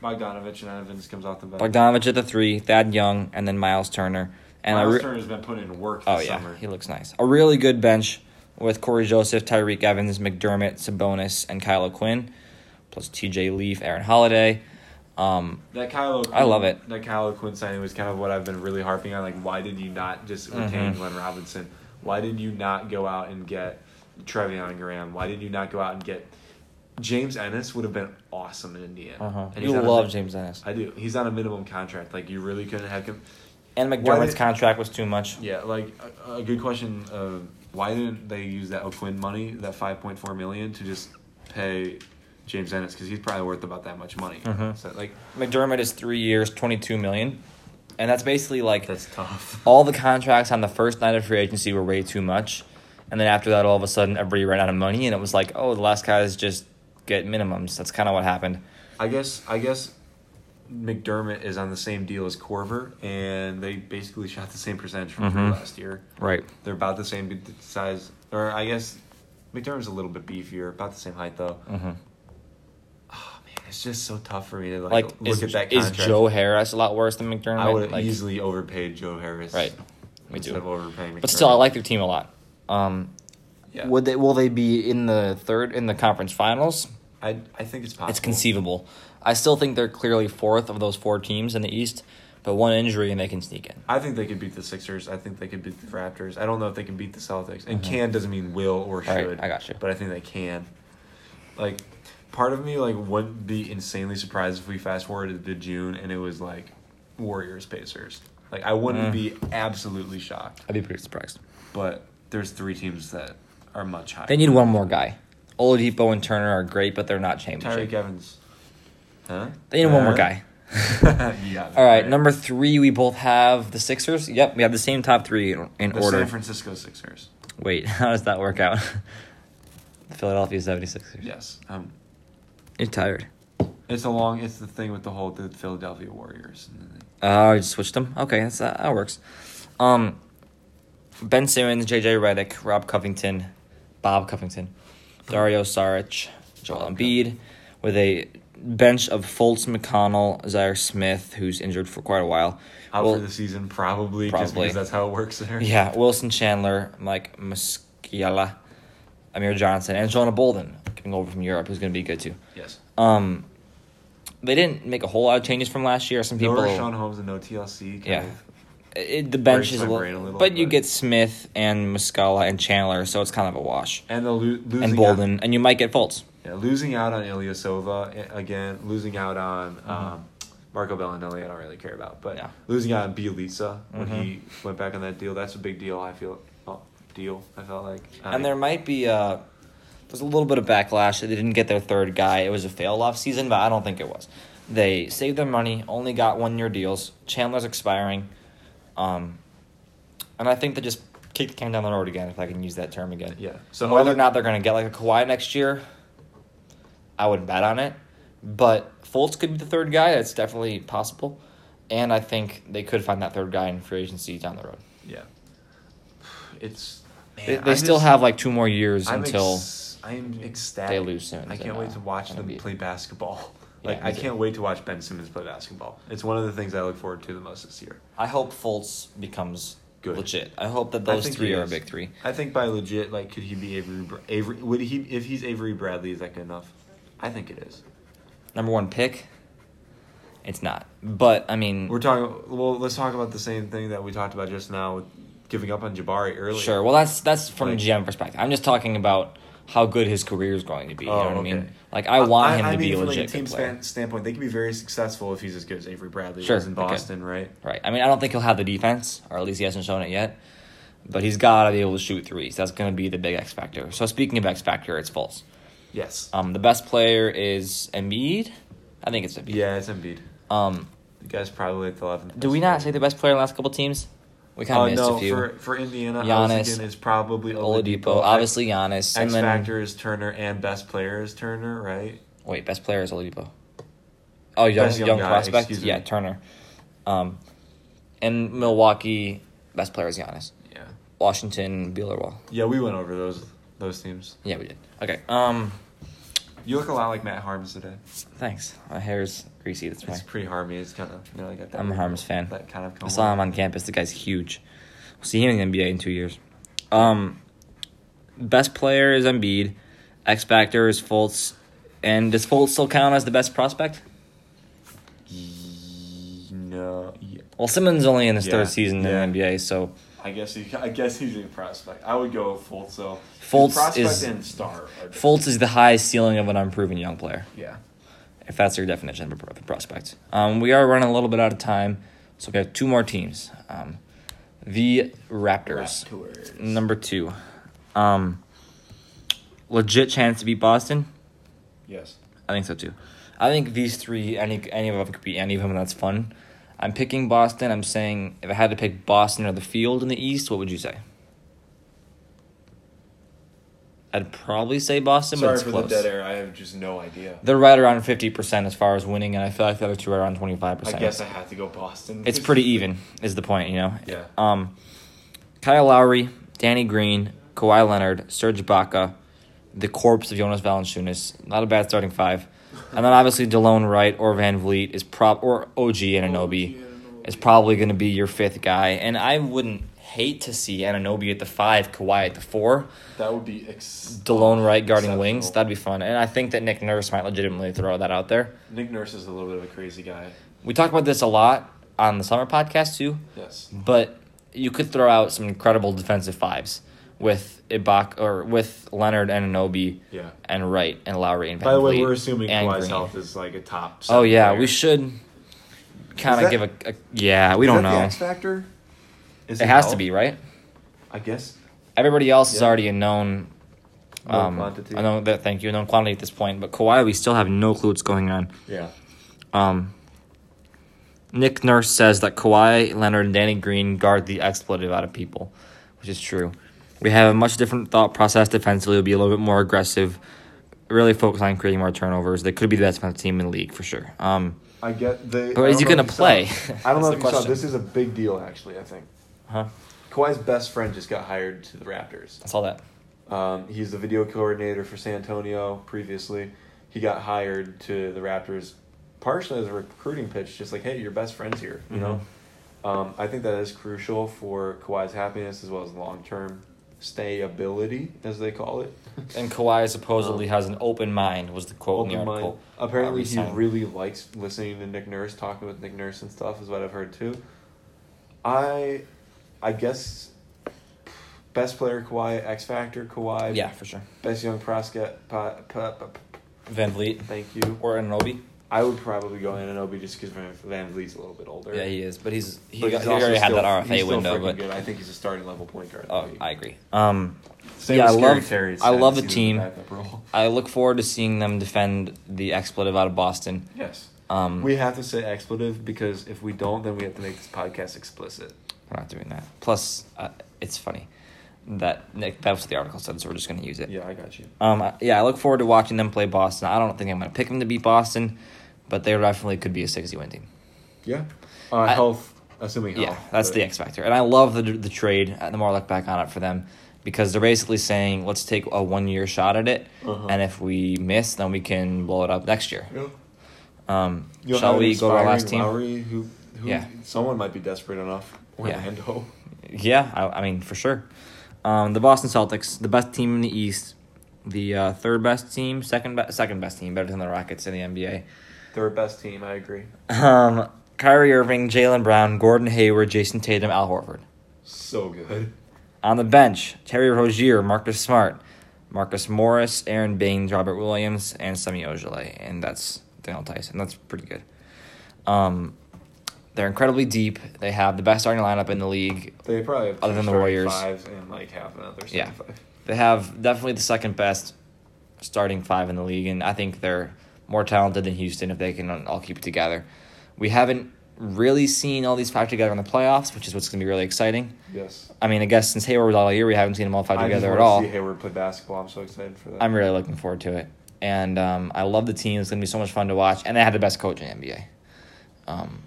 [SPEAKER 2] Bogdanovic and Evans comes off the bench.
[SPEAKER 1] Bogdanovic at the three, Thad Young, and then Miles Turner. And
[SPEAKER 2] Miles
[SPEAKER 1] re-
[SPEAKER 2] Turner's been putting in work this
[SPEAKER 1] oh yeah,
[SPEAKER 2] summer.
[SPEAKER 1] he looks nice. A really good bench with Cory Joseph, Tyreke Evans, McDermott, Sabonis, and Kyle Quinn, plus T.J. Leaf, Aaron Holiday. Um,
[SPEAKER 2] That Kyle O'Quinn,
[SPEAKER 1] I love it.
[SPEAKER 2] That Kyle Quinn signing was kind of what I've been really harping on. Like, why did you not just retain
[SPEAKER 1] Mhm.
[SPEAKER 2] Glenn Robinson? Why did you not go out and get Treveon Graham? Why did you not go out and get James Ennis? Would have been awesome in Indiana.
[SPEAKER 1] uh-huh.
[SPEAKER 2] And
[SPEAKER 1] You
[SPEAKER 2] on a
[SPEAKER 1] love James Ennis.
[SPEAKER 2] I do. He's on a minimum contract. Like, you really couldn't have him.
[SPEAKER 1] And McDermott's contract was too much.
[SPEAKER 2] Yeah, like a, a good question. Of why didn't they use that O'Quinn money, that five point four million, to just pay James Ennis because he's probably worth about that much money.
[SPEAKER 1] Mhm.
[SPEAKER 2] So like
[SPEAKER 1] McDermott is three years, twenty-two million, and that's basically like
[SPEAKER 2] that's tough.
[SPEAKER 1] all the contracts on the first night of free agency were way too much, and then after that, all of a sudden, everybody ran out of money, and it was like, oh, the last guys just get minimums. That's kind of what happened.
[SPEAKER 2] I guess I guess McDermott is on the same deal as Korver, and they basically shot the same percentage from
[SPEAKER 1] Mhm.
[SPEAKER 2] last year.
[SPEAKER 1] Right.
[SPEAKER 2] They're about the same size, or I guess McDermott's a little bit beefier, about the same height though.
[SPEAKER 1] Mm-hmm.
[SPEAKER 2] Oh man, it's just so tough for me to like,
[SPEAKER 1] Like,
[SPEAKER 2] look
[SPEAKER 1] is,
[SPEAKER 2] at that
[SPEAKER 1] is
[SPEAKER 2] contract.
[SPEAKER 1] Joe Harris a lot worse than McDermott?
[SPEAKER 2] I would have
[SPEAKER 1] like,
[SPEAKER 2] easily overpaid Joe Harris.
[SPEAKER 1] Right. Too.
[SPEAKER 2] of overpaying.
[SPEAKER 1] But still, I like their team a lot. Um,
[SPEAKER 2] Yeah.
[SPEAKER 1] Would they? Will they be in the third in the conference finals?
[SPEAKER 2] I I think it's possible.
[SPEAKER 1] It's conceivable. I still think they're clearly fourth of those four teams in the East, but one injury and they can sneak in.
[SPEAKER 2] I think they could beat the Sixers. I think they could beat the Raptors. I don't know if they can beat the Celtics. And can doesn't mean will or
[SPEAKER 1] Mm-hmm. Right,
[SPEAKER 2] should.
[SPEAKER 1] I got you.
[SPEAKER 2] But I think they can. Like, part of me like wouldn't be insanely surprised if we fast forwarded to June and it was like Warriors Pacers. Like I wouldn't
[SPEAKER 1] Mm.
[SPEAKER 2] be absolutely shocked.
[SPEAKER 1] I'd be pretty surprised.
[SPEAKER 2] But there's three teams that are much higher.
[SPEAKER 1] They need one more guy. Oladipo and Turner are great, but they're not championship.
[SPEAKER 2] Tyreke Evans. Huh?
[SPEAKER 1] They need one more guy.
[SPEAKER 2] yeah.
[SPEAKER 1] All right, number three, we both have the Sixers. Yep, we have the same top three in, in
[SPEAKER 2] the
[SPEAKER 1] order.
[SPEAKER 2] San Francisco Sixers.
[SPEAKER 1] Wait, how does that work out? the Philadelphia 76ers.
[SPEAKER 2] Yes. Um,
[SPEAKER 1] You're tired.
[SPEAKER 2] it's a long. It's the thing with the whole the Philadelphia Warriors.
[SPEAKER 1] Oh, you switched them? Okay, that's, uh, that works. Um, ben Simmons, JJ Redick, Rob Covington, Bob Covington, Dario Saric, Joel Embiid, with a bench of Fultz, McConnell, Zhaire Smith, who's injured for quite a while.
[SPEAKER 2] Out
[SPEAKER 1] Well,
[SPEAKER 2] for the season, probably, just because that's how it works there.
[SPEAKER 1] Yeah, Wilson Chandler, Mike Muscala, Amir Johnson, and Jonah Bolden coming over from Europe, who's going to be good too.
[SPEAKER 2] Yes.
[SPEAKER 1] Um, they didn't make a whole lot of changes from last year. Some people,
[SPEAKER 2] no Richaun Holmes and no TLC. Kind
[SPEAKER 1] Yeah.
[SPEAKER 2] Of,
[SPEAKER 1] it, the bench is a little,
[SPEAKER 2] a little,
[SPEAKER 1] but you get Smith and Muscala and Chandler, so it's kind of a wash.
[SPEAKER 2] and the lo- losing
[SPEAKER 1] And Bolden, and you might get Fultz.
[SPEAKER 2] Yeah, losing out on Ilyasova eh, again. Losing out on um, Marco Belinelli. I don't really care about, but
[SPEAKER 1] Mm-hmm. Yeah.
[SPEAKER 2] losing out on Bjelica when
[SPEAKER 1] Mhm.
[SPEAKER 2] he went back on that deal. That's a big deal. I feel. Oh, deal. I felt like.
[SPEAKER 1] And there might be uh there's a little bit of backlash that they didn't get their third guy. It was a fail off season, but I don't think it was. They saved their money, only got one year deals. Chandler's expiring. Um and I think they just kicked the can down the road again, if I can use that term again.
[SPEAKER 2] Yeah.
[SPEAKER 1] So whether or not they're gonna get like a Kawhi next year, I wouldn't bet on it. But Fultz could be the third guy, that's definitely possible. and I think they could find that third guy in free agency down the road.
[SPEAKER 2] Yeah. It's.
[SPEAKER 1] They,
[SPEAKER 2] man,
[SPEAKER 1] they
[SPEAKER 2] I'm
[SPEAKER 1] still
[SPEAKER 2] just-
[SPEAKER 1] have like two more years
[SPEAKER 2] I'm
[SPEAKER 1] until
[SPEAKER 2] ex- I'm ecstatic.
[SPEAKER 1] they lose Simmons
[SPEAKER 2] I can't
[SPEAKER 1] and,
[SPEAKER 2] wait to watch them play basketball. Like
[SPEAKER 1] me
[SPEAKER 2] I can't wait to watch Ben Simmons play basketball. It's one of the things I look forward to the most this year.
[SPEAKER 1] I hope Fultz becomes
[SPEAKER 2] Good.
[SPEAKER 1] legit. I hope that those three are a big three.
[SPEAKER 2] I think by legit, like, could he be Avery? Avery would he if he's Avery Bradley? Is that good enough? I think it is.
[SPEAKER 1] Number one pick. It's not, but I mean,
[SPEAKER 2] We're talking. Well, let's talk about the same thing that we talked about just now with giving up on Jabari earlier.
[SPEAKER 1] sure. Well, that's that's from
[SPEAKER 2] Like-
[SPEAKER 1] a GM perspective. I'm just talking about how good his career is going to be. You
[SPEAKER 2] Oh,
[SPEAKER 1] know what I mean?
[SPEAKER 2] okay.
[SPEAKER 1] Like I want him to be a
[SPEAKER 2] from,
[SPEAKER 1] legit
[SPEAKER 2] like a team
[SPEAKER 1] good player.
[SPEAKER 2] span, standpoint. They can be very successful if he's as good as Avery Bradley
[SPEAKER 1] Sure,
[SPEAKER 2] was in
[SPEAKER 1] okay.
[SPEAKER 2] Boston, right?
[SPEAKER 1] Right. I mean, I don't think he'll have the defense, or at least he hasn't shown it yet. But he's got to be able to shoot threes. That's going to be the big X factor. So speaking of X factor, it's Fultz.
[SPEAKER 2] Yes.
[SPEAKER 1] Um, the best player is Embiid. I think it's Embiid.
[SPEAKER 2] yeah, it's Embiid.
[SPEAKER 1] Um,
[SPEAKER 2] The guy's probably at the 11th.
[SPEAKER 1] do we not say the best player in the last couple teams? We kind of
[SPEAKER 2] Oh
[SPEAKER 1] missed
[SPEAKER 2] no,
[SPEAKER 1] a few.
[SPEAKER 2] for for Indiana,
[SPEAKER 1] Giannis,
[SPEAKER 2] it's probably
[SPEAKER 1] Oladipo,
[SPEAKER 2] Oladipo.
[SPEAKER 1] obviously Giannis, and
[SPEAKER 2] X
[SPEAKER 1] then
[SPEAKER 2] factor is Turner, and best player is Turner, right?
[SPEAKER 1] wait, best player is Oladipo. Oh, young,
[SPEAKER 2] Best young
[SPEAKER 1] young
[SPEAKER 2] guy,
[SPEAKER 1] prospect, yeah, Turner. Um, and Milwaukee, best player is Giannis.
[SPEAKER 2] Yeah.
[SPEAKER 1] Washington, Bealerwall.
[SPEAKER 2] Yeah, we went over those those teams.
[SPEAKER 1] Yeah, we did. Okay. Um,
[SPEAKER 2] You look a lot like Matt Harms today.
[SPEAKER 1] thanks. My hair's greasy. That's why.
[SPEAKER 2] It's pretty harmy. It's kind of you know I got that.
[SPEAKER 1] I'm a Harms fan.
[SPEAKER 2] That kind of.
[SPEAKER 1] I saw him on campus. The guy's huge. We'll see him in the NBA in two years. Um, best player is Embiid. X factor is Fultz. And does Fultz still count as the best prospect?
[SPEAKER 2] No. Yeah.
[SPEAKER 1] Well, Simmons only in his
[SPEAKER 2] Yeah,
[SPEAKER 1] third season
[SPEAKER 2] yeah.
[SPEAKER 1] in the NBA, so
[SPEAKER 2] I guess he. I guess he's a prospect. I would go Fultz though.
[SPEAKER 1] Fultz
[SPEAKER 2] prospect
[SPEAKER 1] is-
[SPEAKER 2] and star.
[SPEAKER 1] Fultz is the highest ceiling of an unproven young player,
[SPEAKER 2] Yeah.
[SPEAKER 1] if that's your definition of a prospect. Um, we are running a little bit out of time, so we have two more teams. Um, the Raptors.
[SPEAKER 2] Raptors.
[SPEAKER 1] Number two. Um, legit chance to beat Boston?
[SPEAKER 2] Yes.
[SPEAKER 1] I think so too. I think these three, any any of them could beat any of them, and that's fun. I'm picking Boston. I'm saying if I had to pick Boston or the field in the East, what would you say? I'd probably say Boston, but
[SPEAKER 2] Sorry
[SPEAKER 1] it's
[SPEAKER 2] for
[SPEAKER 1] close.
[SPEAKER 2] the dead air. I have just no idea.
[SPEAKER 1] They're right around fifty percent as far as winning, and I feel like the other two are around twenty five percent.
[SPEAKER 2] I guess I have to go Boston.
[SPEAKER 1] it's pretty even. Is the point, you know?
[SPEAKER 2] Yeah.
[SPEAKER 1] Um, Kyle Lowry, Danny Green, Kawhi Leonard, Serge Ibaka, the corpse of Jonas Valanciunas. Not a bad starting five. And then obviously Delon Wright or VanVleet is prob or OG Anunoby is probably going to be your fifth guy. And I wouldn't hate to see Anunoby at the five, Kawhi at the four,
[SPEAKER 2] That would be ex-
[SPEAKER 1] Delon Wright guarding wings. That'd be fun. And I think that Nick Nurse might legitimately throw that out there.
[SPEAKER 2] Nick Nurse is a little bit of a crazy guy.
[SPEAKER 1] We talked about this a lot on the summer podcast too.
[SPEAKER 2] Yes.
[SPEAKER 1] but you could throw out some incredible defensive fives with Ibaka or with Leonard and Anobi
[SPEAKER 2] Yeah.
[SPEAKER 1] and Wright and Lowry and Van
[SPEAKER 2] By the way,
[SPEAKER 1] Vliet
[SPEAKER 2] we're assuming
[SPEAKER 1] and
[SPEAKER 2] Kawhi's health is like a top.
[SPEAKER 1] Oh yeah,
[SPEAKER 2] player.
[SPEAKER 1] we should kind of give a, a yeah. We
[SPEAKER 2] Is
[SPEAKER 1] don't
[SPEAKER 2] that the
[SPEAKER 1] know.
[SPEAKER 2] X factor. Is
[SPEAKER 1] It has to be right.
[SPEAKER 2] I guess.
[SPEAKER 1] Everybody else is already a known.
[SPEAKER 2] Known
[SPEAKER 1] Um,
[SPEAKER 2] quantity.
[SPEAKER 1] I know that. Thank you. Known quantity at this point, but Kawhi, we still have no clue what's going on.
[SPEAKER 2] Yeah.
[SPEAKER 1] Um, Nick Nurse says that Kawhi Leonard and Danny Green guard the expletive out of people, which is true. We have a much different thought process defensively. We'll be a little bit more aggressive, really focus on creating more turnovers. They could be the best defensive team in the league for sure. Um,
[SPEAKER 2] I get the.
[SPEAKER 1] But
[SPEAKER 2] I
[SPEAKER 1] is
[SPEAKER 2] don't
[SPEAKER 1] he
[SPEAKER 2] know if you
[SPEAKER 1] play?
[SPEAKER 2] saw- I don't know if you saw. This is a big deal, actually. I think
[SPEAKER 1] huh?
[SPEAKER 2] Kawhi's best friend just got hired to the Raptors.
[SPEAKER 1] I saw that.
[SPEAKER 2] Um, he's the video coordinator for San Antonio previously. He got hired to the Raptors partially as a recruiting pitch, just like, hey, your best friend's here, you know? Um, I think that is crucial for Kawhi's happiness as well as long term stayability, as they call it.
[SPEAKER 1] And Kawhi supposedly has an open mind. Was the quote in the
[SPEAKER 2] mind. Apparently, he really likes listening to Nick Nurse, talking with Nick Nurse and stuff, is what I've heard too. I, I guess, best player Kawhi, X Factor Kawhi,
[SPEAKER 1] Yeah, for sure.
[SPEAKER 2] best young prospect. Pa, pa, pa,
[SPEAKER 1] VanVleet
[SPEAKER 2] thank you.
[SPEAKER 1] or Anobi.
[SPEAKER 2] I would probably go Anunoby just because Van, VanVleet's a little bit older.
[SPEAKER 1] Yeah, he is, but he's he,
[SPEAKER 2] But
[SPEAKER 1] got,
[SPEAKER 2] he's
[SPEAKER 1] he
[SPEAKER 2] also
[SPEAKER 1] already had
[SPEAKER 2] still-
[SPEAKER 1] that
[SPEAKER 2] he's
[SPEAKER 1] RFA
[SPEAKER 2] still
[SPEAKER 1] window.
[SPEAKER 2] freaking
[SPEAKER 1] But
[SPEAKER 2] good. I think he's a starting level point guard.
[SPEAKER 1] oh. I agree. Um,
[SPEAKER 2] Same
[SPEAKER 1] yeah,
[SPEAKER 2] with
[SPEAKER 1] I love-
[SPEAKER 2] Terry.
[SPEAKER 1] I love the team.
[SPEAKER 2] back up role.
[SPEAKER 1] I look forward to seeing them defend the expletive out of Boston.
[SPEAKER 2] Yes.
[SPEAKER 1] Um,
[SPEAKER 2] We have to say expletive because if we don't, then we have to make this podcast explicit.
[SPEAKER 1] We're not doing that. Plus, uh, it's funny that Nick, that was the article said, so we're just going to use it.
[SPEAKER 2] Yeah, I got you.
[SPEAKER 1] Um, I- yeah, I look forward to watching them play Boston. I don't think I'm going to pick them to beat Boston, but they definitely could be a 60 win team.
[SPEAKER 2] Yeah. Uh,
[SPEAKER 1] I-
[SPEAKER 2] health, assuming health.
[SPEAKER 1] Yeah, that's
[SPEAKER 2] but-
[SPEAKER 1] the X factor, and I love the the trade. uh, The more I look back on it for them, because they're basically saying let's take a one year shot at it,
[SPEAKER 2] Uh-huh.
[SPEAKER 1] and if we miss, then we can blow it up next year.
[SPEAKER 2] Yeah.
[SPEAKER 1] Um, shall we go to our last team?
[SPEAKER 2] Lowry, who, who
[SPEAKER 1] Yeah.
[SPEAKER 2] someone might be desperate enough. Orlando.
[SPEAKER 1] Yeah, I, I mean for sure. Um, the Boston Celtics, the best team in the East, the uh, third best team, second be- second best team, better than the Rockets in the NBA.
[SPEAKER 2] Third best team, I agree.
[SPEAKER 1] Um, Kyrie Irving, Jaylen Brown, Gordon Hayward, Jayson Tatum, Al Horford.
[SPEAKER 2] So good.
[SPEAKER 1] On the bench, Terry Rozier, Marcus Smart, Marcus Morris, Aron Baynes, Robert Williams, and Semi Ojeleye, and that's Daniel Theis. That's pretty good. Um, they're incredibly deep. They have the best starting lineup in the league.
[SPEAKER 2] They probably have
[SPEAKER 1] Other than the Warriors.
[SPEAKER 2] fives and like half another
[SPEAKER 1] Yeah.
[SPEAKER 2] five.
[SPEAKER 1] They have definitely the second best starting five in the league, and I think they're more talented than Houston if they can all keep it together. We haven't really seen all these five together in the playoffs, which is what's going to be really exciting.
[SPEAKER 2] Yes.
[SPEAKER 1] I mean, I guess since Hayward was all year, we haven't seen them all five
[SPEAKER 2] I just
[SPEAKER 1] together at all.
[SPEAKER 2] See Hayward play basketball. I'm so excited for that.
[SPEAKER 1] I'm really looking forward to it, and um, I love the team. It's going to be so much fun to watch, and they had the best coach in the NBA. Um,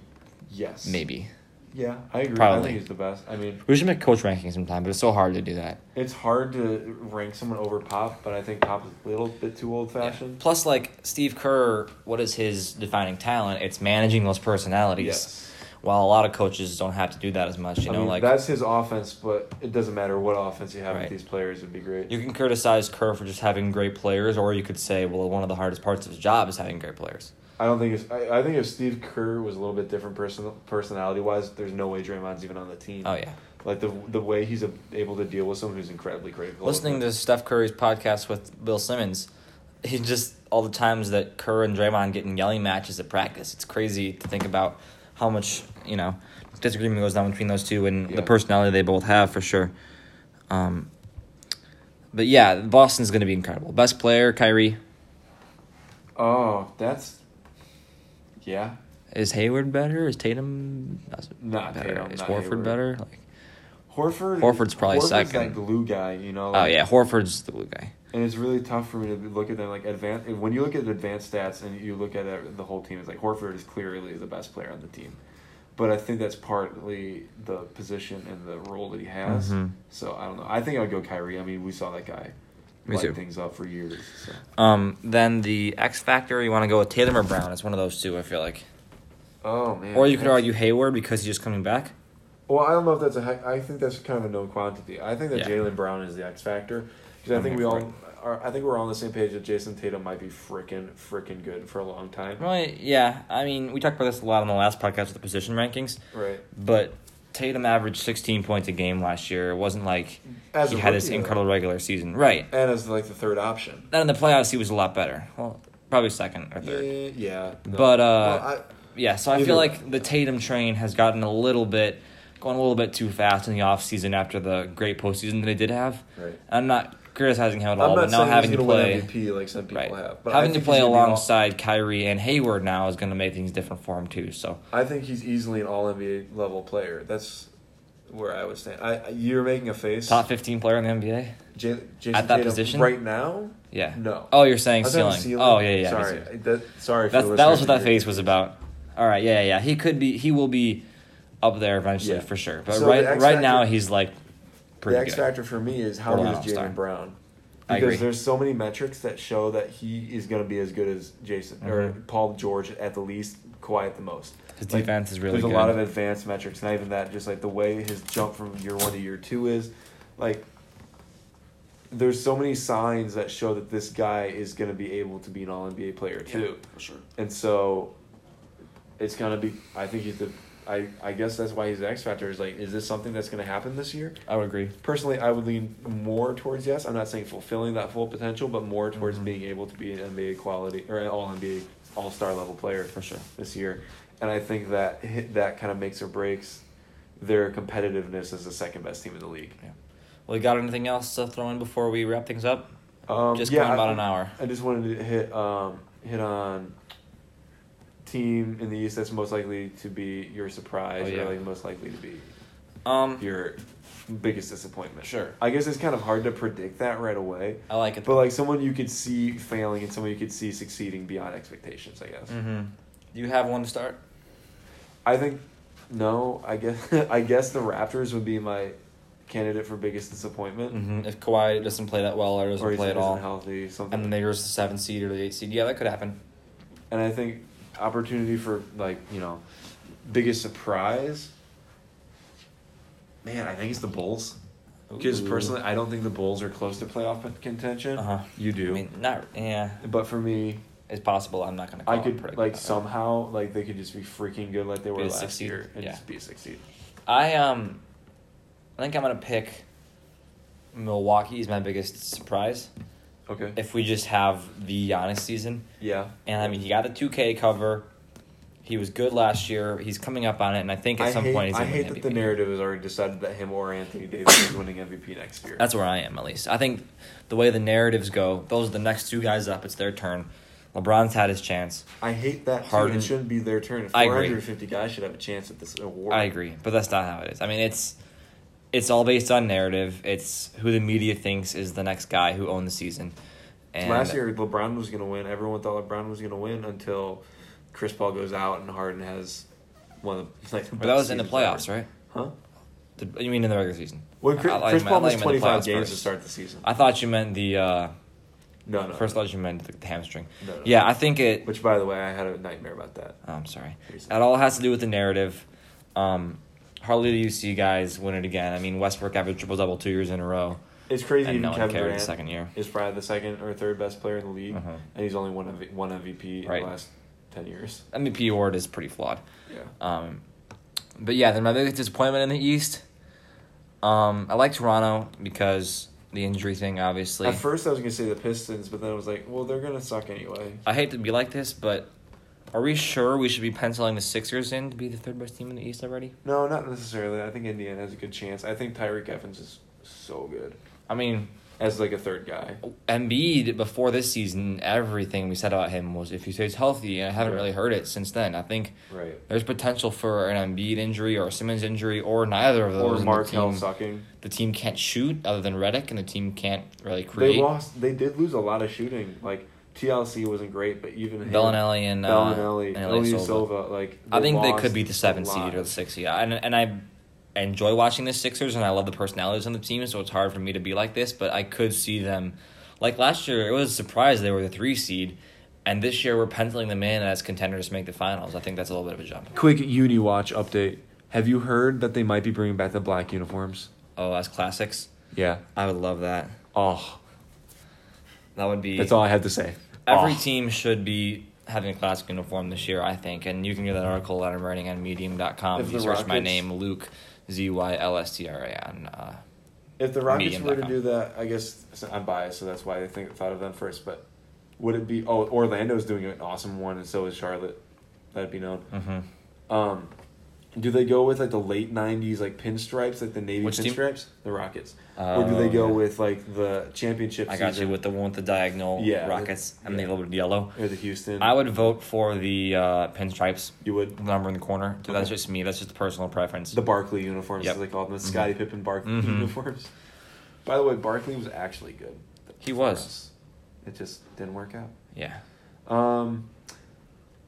[SPEAKER 2] yes.
[SPEAKER 1] maybe
[SPEAKER 2] Yeah, I agree. I
[SPEAKER 1] Probably.
[SPEAKER 2] think he's the best. I mean,
[SPEAKER 1] we should make coach ranking sometime, but it's so hard to do that.
[SPEAKER 2] it's hard to rank someone over Pop, but I think Pop is a little bit too old fashioned.
[SPEAKER 1] Plus, like Steve Kerr, what is his defining talent? It's managing those personalities.
[SPEAKER 2] Yes.
[SPEAKER 1] While a lot of coaches don't have to do that as much, you
[SPEAKER 2] I
[SPEAKER 1] know,
[SPEAKER 2] mean,
[SPEAKER 1] like
[SPEAKER 2] that's his offense, but it doesn't matter what offense you have
[SPEAKER 1] Right.
[SPEAKER 2] with these players. Would be great.
[SPEAKER 1] you can criticize Kerr for just having great players, or you could say, well, one of the hardest parts of his job is having great players.
[SPEAKER 2] I don't think it's. I, I think if Steve Kerr was a little bit different person personality wise, there's no way Draymond's even on the team.
[SPEAKER 1] Oh yeah.
[SPEAKER 2] Like the the way he's able to deal with someone who's incredibly critical.
[SPEAKER 1] Listening to Steph Curry's podcast with Bill Simmons, he just all the times that Kerr and Draymond get in yelling matches at practice. It's crazy to think about how much you know disagreement goes on between those two and
[SPEAKER 2] Yeah.
[SPEAKER 1] the personality they both have for sure. Um, but yeah, Boston's going to be incredible. Best player, Kyrie.
[SPEAKER 2] Oh, that's. Yeah.
[SPEAKER 1] Is Hayward better? Is Tatum
[SPEAKER 2] Not
[SPEAKER 1] better?
[SPEAKER 2] Tatum,
[SPEAKER 1] Is
[SPEAKER 2] not
[SPEAKER 1] Horford
[SPEAKER 2] Hayward.
[SPEAKER 1] better? Like,
[SPEAKER 2] Horford.
[SPEAKER 1] Horford's probably
[SPEAKER 2] Horford's
[SPEAKER 1] second.
[SPEAKER 2] That glue guy, you know.
[SPEAKER 1] oh yeah, Horford's the blue guy.
[SPEAKER 2] And it's really tough for me to look at them like advanced. When you look at advanced stats and you look at it, the whole team, it's like Horford is clearly the best player on the team. But I think that's partly the position and the role that he has.
[SPEAKER 1] Mhm.
[SPEAKER 2] So I don't know. I think I would go Kyrie. I mean, we saw that guy
[SPEAKER 1] Me
[SPEAKER 2] light
[SPEAKER 1] too.
[SPEAKER 2] things up for years. So.
[SPEAKER 1] Um, then the X factor, you want to go with Tatum or Brown? It's one of those two. I feel like.
[SPEAKER 2] Oh man.
[SPEAKER 1] Or you could
[SPEAKER 2] that's-
[SPEAKER 1] argue Hayward because he's just coming back.
[SPEAKER 2] Well, I don't know if that's a. heck- I think that's kind of a known quantity. I think that
[SPEAKER 1] Yeah.
[SPEAKER 2] Jaylen Brown is the X factor because I think we all.
[SPEAKER 1] for
[SPEAKER 2] Are, I think we're all on the same page that Jayson Tatum might be freaking freaking good for a long time.
[SPEAKER 1] Right? yeah. I mean, we talked about this a lot on the last podcast with the position rankings,
[SPEAKER 2] Right.
[SPEAKER 1] but Tatum averaged 16 points a game last year. It wasn't like
[SPEAKER 2] As
[SPEAKER 1] he had this
[SPEAKER 2] though.
[SPEAKER 1] incredible regular season, right?
[SPEAKER 2] And as like the third option.
[SPEAKER 1] Then in the playoffs, he was a lot better. Well, probably second or third.
[SPEAKER 2] Yeah. yeah no.
[SPEAKER 1] But, uh,
[SPEAKER 2] Well, I,
[SPEAKER 1] Yeah, so I
[SPEAKER 2] Either
[SPEAKER 1] feel like the Tatum train has gotten a little bit going a little bit too fast in the offseason after the great postseason that they did have.
[SPEAKER 2] Right.
[SPEAKER 1] I'm not criticizing him at all, but now having to play
[SPEAKER 2] MVP like some people
[SPEAKER 1] right,
[SPEAKER 2] have. But
[SPEAKER 1] having to play
[SPEAKER 2] he's gonna be an
[SPEAKER 1] alongside Kyrie and Hayward now is going to make things different for him too. So
[SPEAKER 2] I think he's easily an All NBA level player. That's where I would stand. I you're making a face.
[SPEAKER 1] top 15 player in the NBA.
[SPEAKER 2] J- Jason
[SPEAKER 1] at that
[SPEAKER 2] Tatum
[SPEAKER 1] position?
[SPEAKER 2] right now.
[SPEAKER 1] Yeah.
[SPEAKER 2] No.
[SPEAKER 1] Oh, you're saying
[SPEAKER 2] I was talking
[SPEAKER 1] ceiling.
[SPEAKER 2] ceiling.
[SPEAKER 1] Oh yeah, yeah.
[SPEAKER 2] Sorry, that, sorry.
[SPEAKER 1] That was what that face was about. All right, yeah, yeah, yeah. He could be. He will be up there eventually
[SPEAKER 2] Yeah.
[SPEAKER 1] for sure. But
[SPEAKER 2] So
[SPEAKER 1] right, right now he's like pretty
[SPEAKER 2] the X
[SPEAKER 1] good.
[SPEAKER 2] factor for me is how
[SPEAKER 1] Borderline
[SPEAKER 2] good is
[SPEAKER 1] all-star.
[SPEAKER 2] Jaylen Brown?
[SPEAKER 1] I
[SPEAKER 2] Because
[SPEAKER 1] agree.
[SPEAKER 2] there's so many metrics that show that he is going to be as good as Jason or
[SPEAKER 1] Mhm.
[SPEAKER 2] Paul George at the least, Kawhi at the most.
[SPEAKER 1] His
[SPEAKER 2] Like,
[SPEAKER 1] defense is really good.
[SPEAKER 2] There's
[SPEAKER 1] good.
[SPEAKER 2] a lot of advanced metrics, not even that, just like the way his jump from year one to year two is, like. There's so many signs that show that this guy is going to be able to be an All NBA player too.
[SPEAKER 3] for sure.
[SPEAKER 2] And so it's gonna be I think he's the I, I guess that's why he's the X Factor is like, is this something that's gonna happen this year?
[SPEAKER 1] I would agree.
[SPEAKER 2] Personally I would lean more towards yes. I'm not saying fulfilling that full potential, but more towards
[SPEAKER 1] Mhm.
[SPEAKER 2] being able to be an NBA quality or an all NBA all star level player
[SPEAKER 1] For sure.
[SPEAKER 2] this year. And I think that that kind of makes or breaks their competitiveness as the second best team in the league.
[SPEAKER 1] Well, you got anything else to throw in before we wrap things up?
[SPEAKER 2] Um,
[SPEAKER 1] Just
[SPEAKER 2] yeah,
[SPEAKER 1] going about
[SPEAKER 2] I-
[SPEAKER 1] an hour.
[SPEAKER 2] I just wanted to hit um, hit on team in the East that's most likely to be your surprise
[SPEAKER 1] Oh, yeah.
[SPEAKER 2] or like most likely to be
[SPEAKER 1] Um,
[SPEAKER 2] your biggest disappointment.
[SPEAKER 1] Sure.
[SPEAKER 2] I guess it's kind of hard to predict that right away.
[SPEAKER 1] I like it.
[SPEAKER 2] But like someone you could see failing and someone you could see succeeding beyond expectations, I guess.
[SPEAKER 1] mm-hmm. Do you have one to start?
[SPEAKER 2] I think no. I guess I guess the Raptors would be my candidate for biggest disappointment.
[SPEAKER 1] hmm If Kawhi doesn't play that well or doesn't
[SPEAKER 2] Or
[SPEAKER 1] play at all,
[SPEAKER 2] healthy, something.
[SPEAKER 1] and then there's the seven seed or the eight seed, yeah, that could happen.
[SPEAKER 2] And I think opportunity for like you know, biggest surprise. Man, I think it's the Bulls. Because personally, I don't think the Bulls are close to playoff contention.
[SPEAKER 1] Uh-huh.
[SPEAKER 2] You do,
[SPEAKER 1] I mean, not yeah,
[SPEAKER 2] but for me,
[SPEAKER 1] it's possible. I'm not gonna. Call
[SPEAKER 2] I could
[SPEAKER 1] predict
[SPEAKER 2] like
[SPEAKER 1] that.
[SPEAKER 2] somehow like they could just be freaking good like they were last
[SPEAKER 1] six
[SPEAKER 2] year and
[SPEAKER 1] Yeah.
[SPEAKER 2] just be a six seed.
[SPEAKER 1] I um, I think I'm gonna pick Milwaukee as my biggest surprise.
[SPEAKER 2] Okay.
[SPEAKER 1] If we just have the Giannis season,
[SPEAKER 2] yeah.
[SPEAKER 1] and I mean he got the two K cover, he was good last year. He's coming up on it, and I think at
[SPEAKER 2] I
[SPEAKER 1] some
[SPEAKER 2] hate,
[SPEAKER 1] point he's
[SPEAKER 2] I hate that the
[SPEAKER 1] MVP.
[SPEAKER 2] narrative has already decided that him or Anthony Davis is winning MVP next year.
[SPEAKER 1] That's where I am at least. I think the way the narratives go, those are the next two guys up. It's their turn. LeBron's had his chance.
[SPEAKER 2] I hate that.
[SPEAKER 1] Harden-
[SPEAKER 2] It shouldn't be their turn.
[SPEAKER 1] I agree.
[SPEAKER 2] 450 guys should have a chance at this award.
[SPEAKER 1] I agree, but that's not how it is. I mean, it's it's all based on narrative. It's who the media thinks is the next guy who owned the season. And
[SPEAKER 2] Last year, LeBron was going to win. Everyone thought LeBron was going to win until Chris Paul goes out and Harden has one of the, like. The
[SPEAKER 1] but that was in the playoffs,
[SPEAKER 2] ever.
[SPEAKER 1] right?
[SPEAKER 2] Huh?
[SPEAKER 1] Did, you mean in the regular season?
[SPEAKER 2] When Chris,
[SPEAKER 1] I- I like
[SPEAKER 2] Chris Paul missed
[SPEAKER 1] the
[SPEAKER 2] 25 games
[SPEAKER 1] first.
[SPEAKER 2] to start the season.
[SPEAKER 1] I thought you meant the. Uh,
[SPEAKER 2] no, no.
[SPEAKER 1] First, I thought you meant the, the hamstring.
[SPEAKER 2] No, no.
[SPEAKER 1] Yeah, I think it.
[SPEAKER 2] Which, by the way, I had a nightmare about that.
[SPEAKER 1] Oh, I'm sorry.
[SPEAKER 2] recently.
[SPEAKER 1] That all has to do with the narrative. Um, hardly do you see guys win it again. I mean, Westbrook averaged triple double two years in a row,
[SPEAKER 2] It's crazy.
[SPEAKER 1] and
[SPEAKER 2] even
[SPEAKER 1] no
[SPEAKER 2] Kevin Durant
[SPEAKER 1] the second year.
[SPEAKER 2] is probably the second or third best player in the league,
[SPEAKER 1] Mhm.
[SPEAKER 2] and he's only won MV- one MVP in the last ten years.
[SPEAKER 1] MVP award is pretty flawed.
[SPEAKER 2] Yeah.
[SPEAKER 1] Um, but yeah, then my biggest disappointment in the East. Um, I like Toronto because the injury thing, obviously.
[SPEAKER 2] At first, I was gonna say the Pistons, but then I was like, well, they're gonna suck anyway.
[SPEAKER 1] I hate to be like this, but are we sure we should be penciling the Sixers in to be the third best team in the East already?
[SPEAKER 2] No, not necessarily. I think Indiana has a good chance. I think Tyreke Evans is so good
[SPEAKER 1] I mean,
[SPEAKER 2] as like a third guy.
[SPEAKER 1] Embiid before this season, everything we said about him was if he stays healthy, and I haven't
[SPEAKER 2] Yeah.
[SPEAKER 1] really heard it since then. I think
[SPEAKER 2] Right.
[SPEAKER 1] there's potential for an Embiid injury or a Simmons injury or neither of those.
[SPEAKER 2] Or
[SPEAKER 1] and the team-
[SPEAKER 2] sucking.
[SPEAKER 1] The team can't shoot other than Redick, and the team can't really create.
[SPEAKER 2] They lost. They did lose a lot of shooting. Like TLC wasn't great, but even him,
[SPEAKER 1] Belinelli and uh,
[SPEAKER 2] Belinelli,
[SPEAKER 1] and
[SPEAKER 2] Ilyasova,
[SPEAKER 1] Silva.
[SPEAKER 2] like
[SPEAKER 1] I think they could be the seven seed or the six seed. And and I enjoy watching the Sixers, and I love the personalities on the team. So it's hard for me to be like this, but I could see them. Like last year, it was a surprise they were the three seed, and this year we're penciling them in as contenders to make the finals. I think that's a little bit of a jump.
[SPEAKER 2] Quick Uni Watch update. Have you heard that they might be bringing back the black uniforms?
[SPEAKER 1] Oh, as classics,
[SPEAKER 2] Yeah.
[SPEAKER 1] I would love that.
[SPEAKER 2] Oh,
[SPEAKER 1] That would be
[SPEAKER 2] that's all I had to say.
[SPEAKER 1] Every
[SPEAKER 2] Oh.
[SPEAKER 1] team should be having a classic uniform this year, I think. And you can get that article that I'm writing on medium.com.
[SPEAKER 2] If
[SPEAKER 1] If you
[SPEAKER 2] the
[SPEAKER 1] search my name, Luke, Z Y L S T R A on. Uh,
[SPEAKER 2] If the Rockets
[SPEAKER 1] Medium
[SPEAKER 2] were to do that, I guess I'm biased, so that's why I think thought of them first. But would it be? Oh, Orlando's doing an awesome one, and so is Charlotte. That'd be known.
[SPEAKER 1] mhm.
[SPEAKER 2] Um, do they go with like the late '90s like pinstripes, like the navy
[SPEAKER 1] Which team?
[SPEAKER 2] pinstripes? The Rockets, or do
[SPEAKER 1] Oh,
[SPEAKER 2] they go with like the championship?
[SPEAKER 1] I got
[SPEAKER 2] season,
[SPEAKER 1] you with the one with the diagonal
[SPEAKER 2] Yeah,
[SPEAKER 1] rockets and
[SPEAKER 2] yeah.
[SPEAKER 1] the little bit yellow.
[SPEAKER 2] or the Houston.
[SPEAKER 1] I would vote for the uh, pinstripes
[SPEAKER 2] You would
[SPEAKER 1] number in the corner. That's
[SPEAKER 2] Okay.
[SPEAKER 1] just me. That's just a personal preference.
[SPEAKER 2] the Barkley uniforms,
[SPEAKER 1] Yep.
[SPEAKER 2] as they call them, the Scottie Pippen Barkley
[SPEAKER 1] Mhm.
[SPEAKER 2] uniforms. By the way, Barkley was actually good.
[SPEAKER 1] He
[SPEAKER 2] for
[SPEAKER 1] was.
[SPEAKER 2] us. It just didn't work out.
[SPEAKER 1] yeah.
[SPEAKER 2] Um,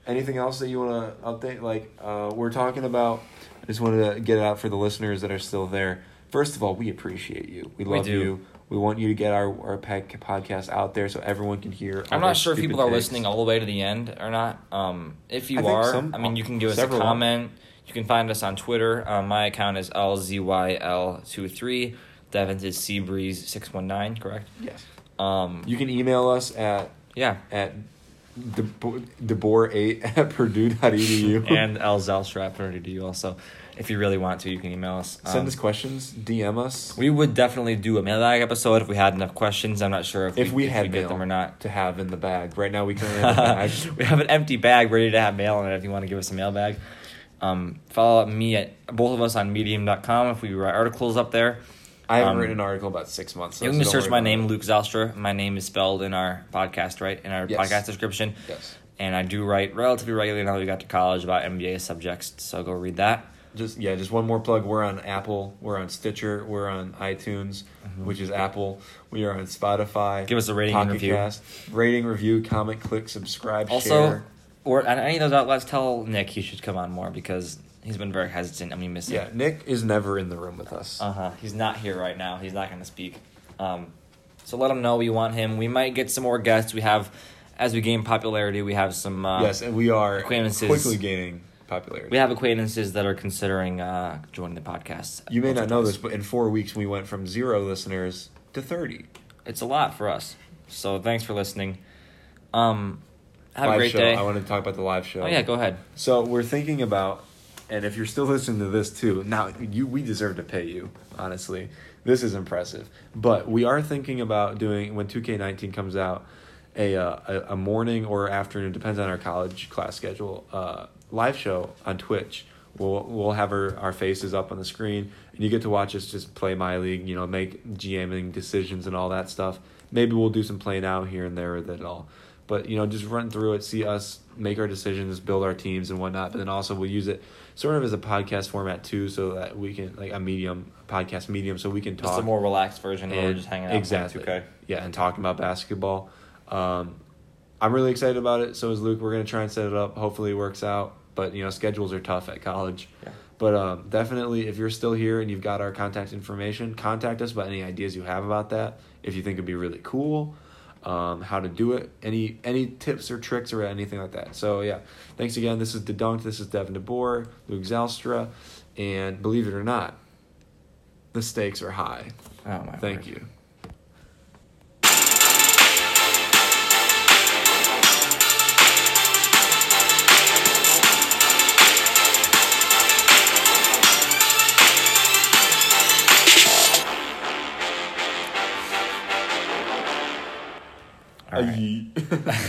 [SPEAKER 2] anything else that you want to update? Like, uh, we're talking about. I just wanted to get it out for the listeners that are still there. First of all, we appreciate you. We
[SPEAKER 1] We
[SPEAKER 2] love
[SPEAKER 1] do.
[SPEAKER 2] you. We want you to get our our pack- podcast out there so everyone can hear.
[SPEAKER 1] I'm not sure if people are
[SPEAKER 2] takes.
[SPEAKER 1] listening all the way to the end or not. Um, if you
[SPEAKER 2] I
[SPEAKER 1] are,
[SPEAKER 2] some-
[SPEAKER 1] I mean, you can give us a comment. You can find us on Twitter. Um, my account is lzyl23. Devin's is seabreeze619. correct?
[SPEAKER 2] Yes.
[SPEAKER 1] Um,
[SPEAKER 2] You can email us at
[SPEAKER 1] yeah.
[SPEAKER 2] at debor8 at purdue.edu.
[SPEAKER 1] And L Zalstrap to you also. If you really want to, you can email us.
[SPEAKER 2] Send
[SPEAKER 1] Um,
[SPEAKER 2] us questions. DM us.
[SPEAKER 1] We would definitely do a mailbag episode if we had enough questions. I'm not sure if,
[SPEAKER 2] if we had
[SPEAKER 1] if
[SPEAKER 2] mail
[SPEAKER 1] get them or not.
[SPEAKER 2] to have in the bag. Right now, we currently have a bag.
[SPEAKER 1] we have an empty bag ready to have mail in it if you want to give us a mailbag. Um, follow me at both of us on medium.com if we write articles up there.
[SPEAKER 2] I haven't
[SPEAKER 1] Um,
[SPEAKER 2] written an article about six months. So
[SPEAKER 1] you can just search my name,
[SPEAKER 2] it.
[SPEAKER 1] Luke Zylstra. My name is spelled in our podcast, right? In our
[SPEAKER 2] Yes.
[SPEAKER 1] podcast description.
[SPEAKER 2] Yes.
[SPEAKER 1] And I do write relatively regularly now that we got to college about NBA subjects, so go read that.
[SPEAKER 2] Just yeah, just one more plug. We're on Apple. We're on Stitcher. We're on iTunes, which is Apple. We are on Spotify.
[SPEAKER 1] Mm-hmm. Give us a rating
[SPEAKER 2] Pocket
[SPEAKER 1] review.
[SPEAKER 2] Cast. Rating, review, comment, click, subscribe,
[SPEAKER 1] Also,
[SPEAKER 2] share.
[SPEAKER 1] or on any of those outlets, tell Nick he should come on more because he's been very hesitant, we miss
[SPEAKER 2] Yeah. Nick is never in the room with us.
[SPEAKER 1] Uh huh. He's not here right now. He's not going to speak. Um, so let him know we want him. We might get some more guests. We have, as we gain popularity, we have some. Uh,
[SPEAKER 2] yes, and we are
[SPEAKER 1] acquaintances.
[SPEAKER 2] quickly gaining popularity.
[SPEAKER 1] We have acquaintances that are considering uh, joining the podcast.
[SPEAKER 2] you may not know this, but in four weeks we went from zero listeners to thirty.
[SPEAKER 1] It's a lot for us. So thanks for listening. Um, have
[SPEAKER 2] live
[SPEAKER 1] a great
[SPEAKER 2] show.
[SPEAKER 1] day.
[SPEAKER 2] I want to talk about the live show.
[SPEAKER 1] oh yeah, go ahead.
[SPEAKER 2] So we're thinking about, and if you're still listening to this too, now you we deserve to pay you. Honestly, this is impressive. But we are thinking about doing when 2K19 comes out, a uh, a, morning or afternoon depends on our college class schedule. Uh, live show on Twitch. We'll we'll have our, our faces up on the screen, and you get to watch us just play my league. You know, make GMing decisions and all that stuff. Maybe we'll do some playing out here and there with it all but you know just run through it see us make our decisions build our teams and whatnot but then also we'll use it sort of as a podcast format too so that we can like a medium podcast medium so we can talk.
[SPEAKER 1] Just a more relaxed version where we're just hanging out.
[SPEAKER 2] exactly.
[SPEAKER 1] 2K.
[SPEAKER 2] yeah and talking about basketball. Um, i'm really excited about it. So is luke. We're going to try and set it up. Hopefully it works out. But you know schedules are tough at college.
[SPEAKER 1] Yeah.
[SPEAKER 2] but um, definitely if you're still here and you've got our contact information contact us about any ideas you have about that. If you think it'd be really cool um, how to do it any any tips or tricks or anything like that so yeah thanks again this is Dedunk. this is devin DeBoer, luke zylstra and believe it or not the stakes are high
[SPEAKER 1] Oh my.
[SPEAKER 2] thank
[SPEAKER 1] word.
[SPEAKER 2] you
[SPEAKER 1] All right.
[SPEAKER 2] Aye.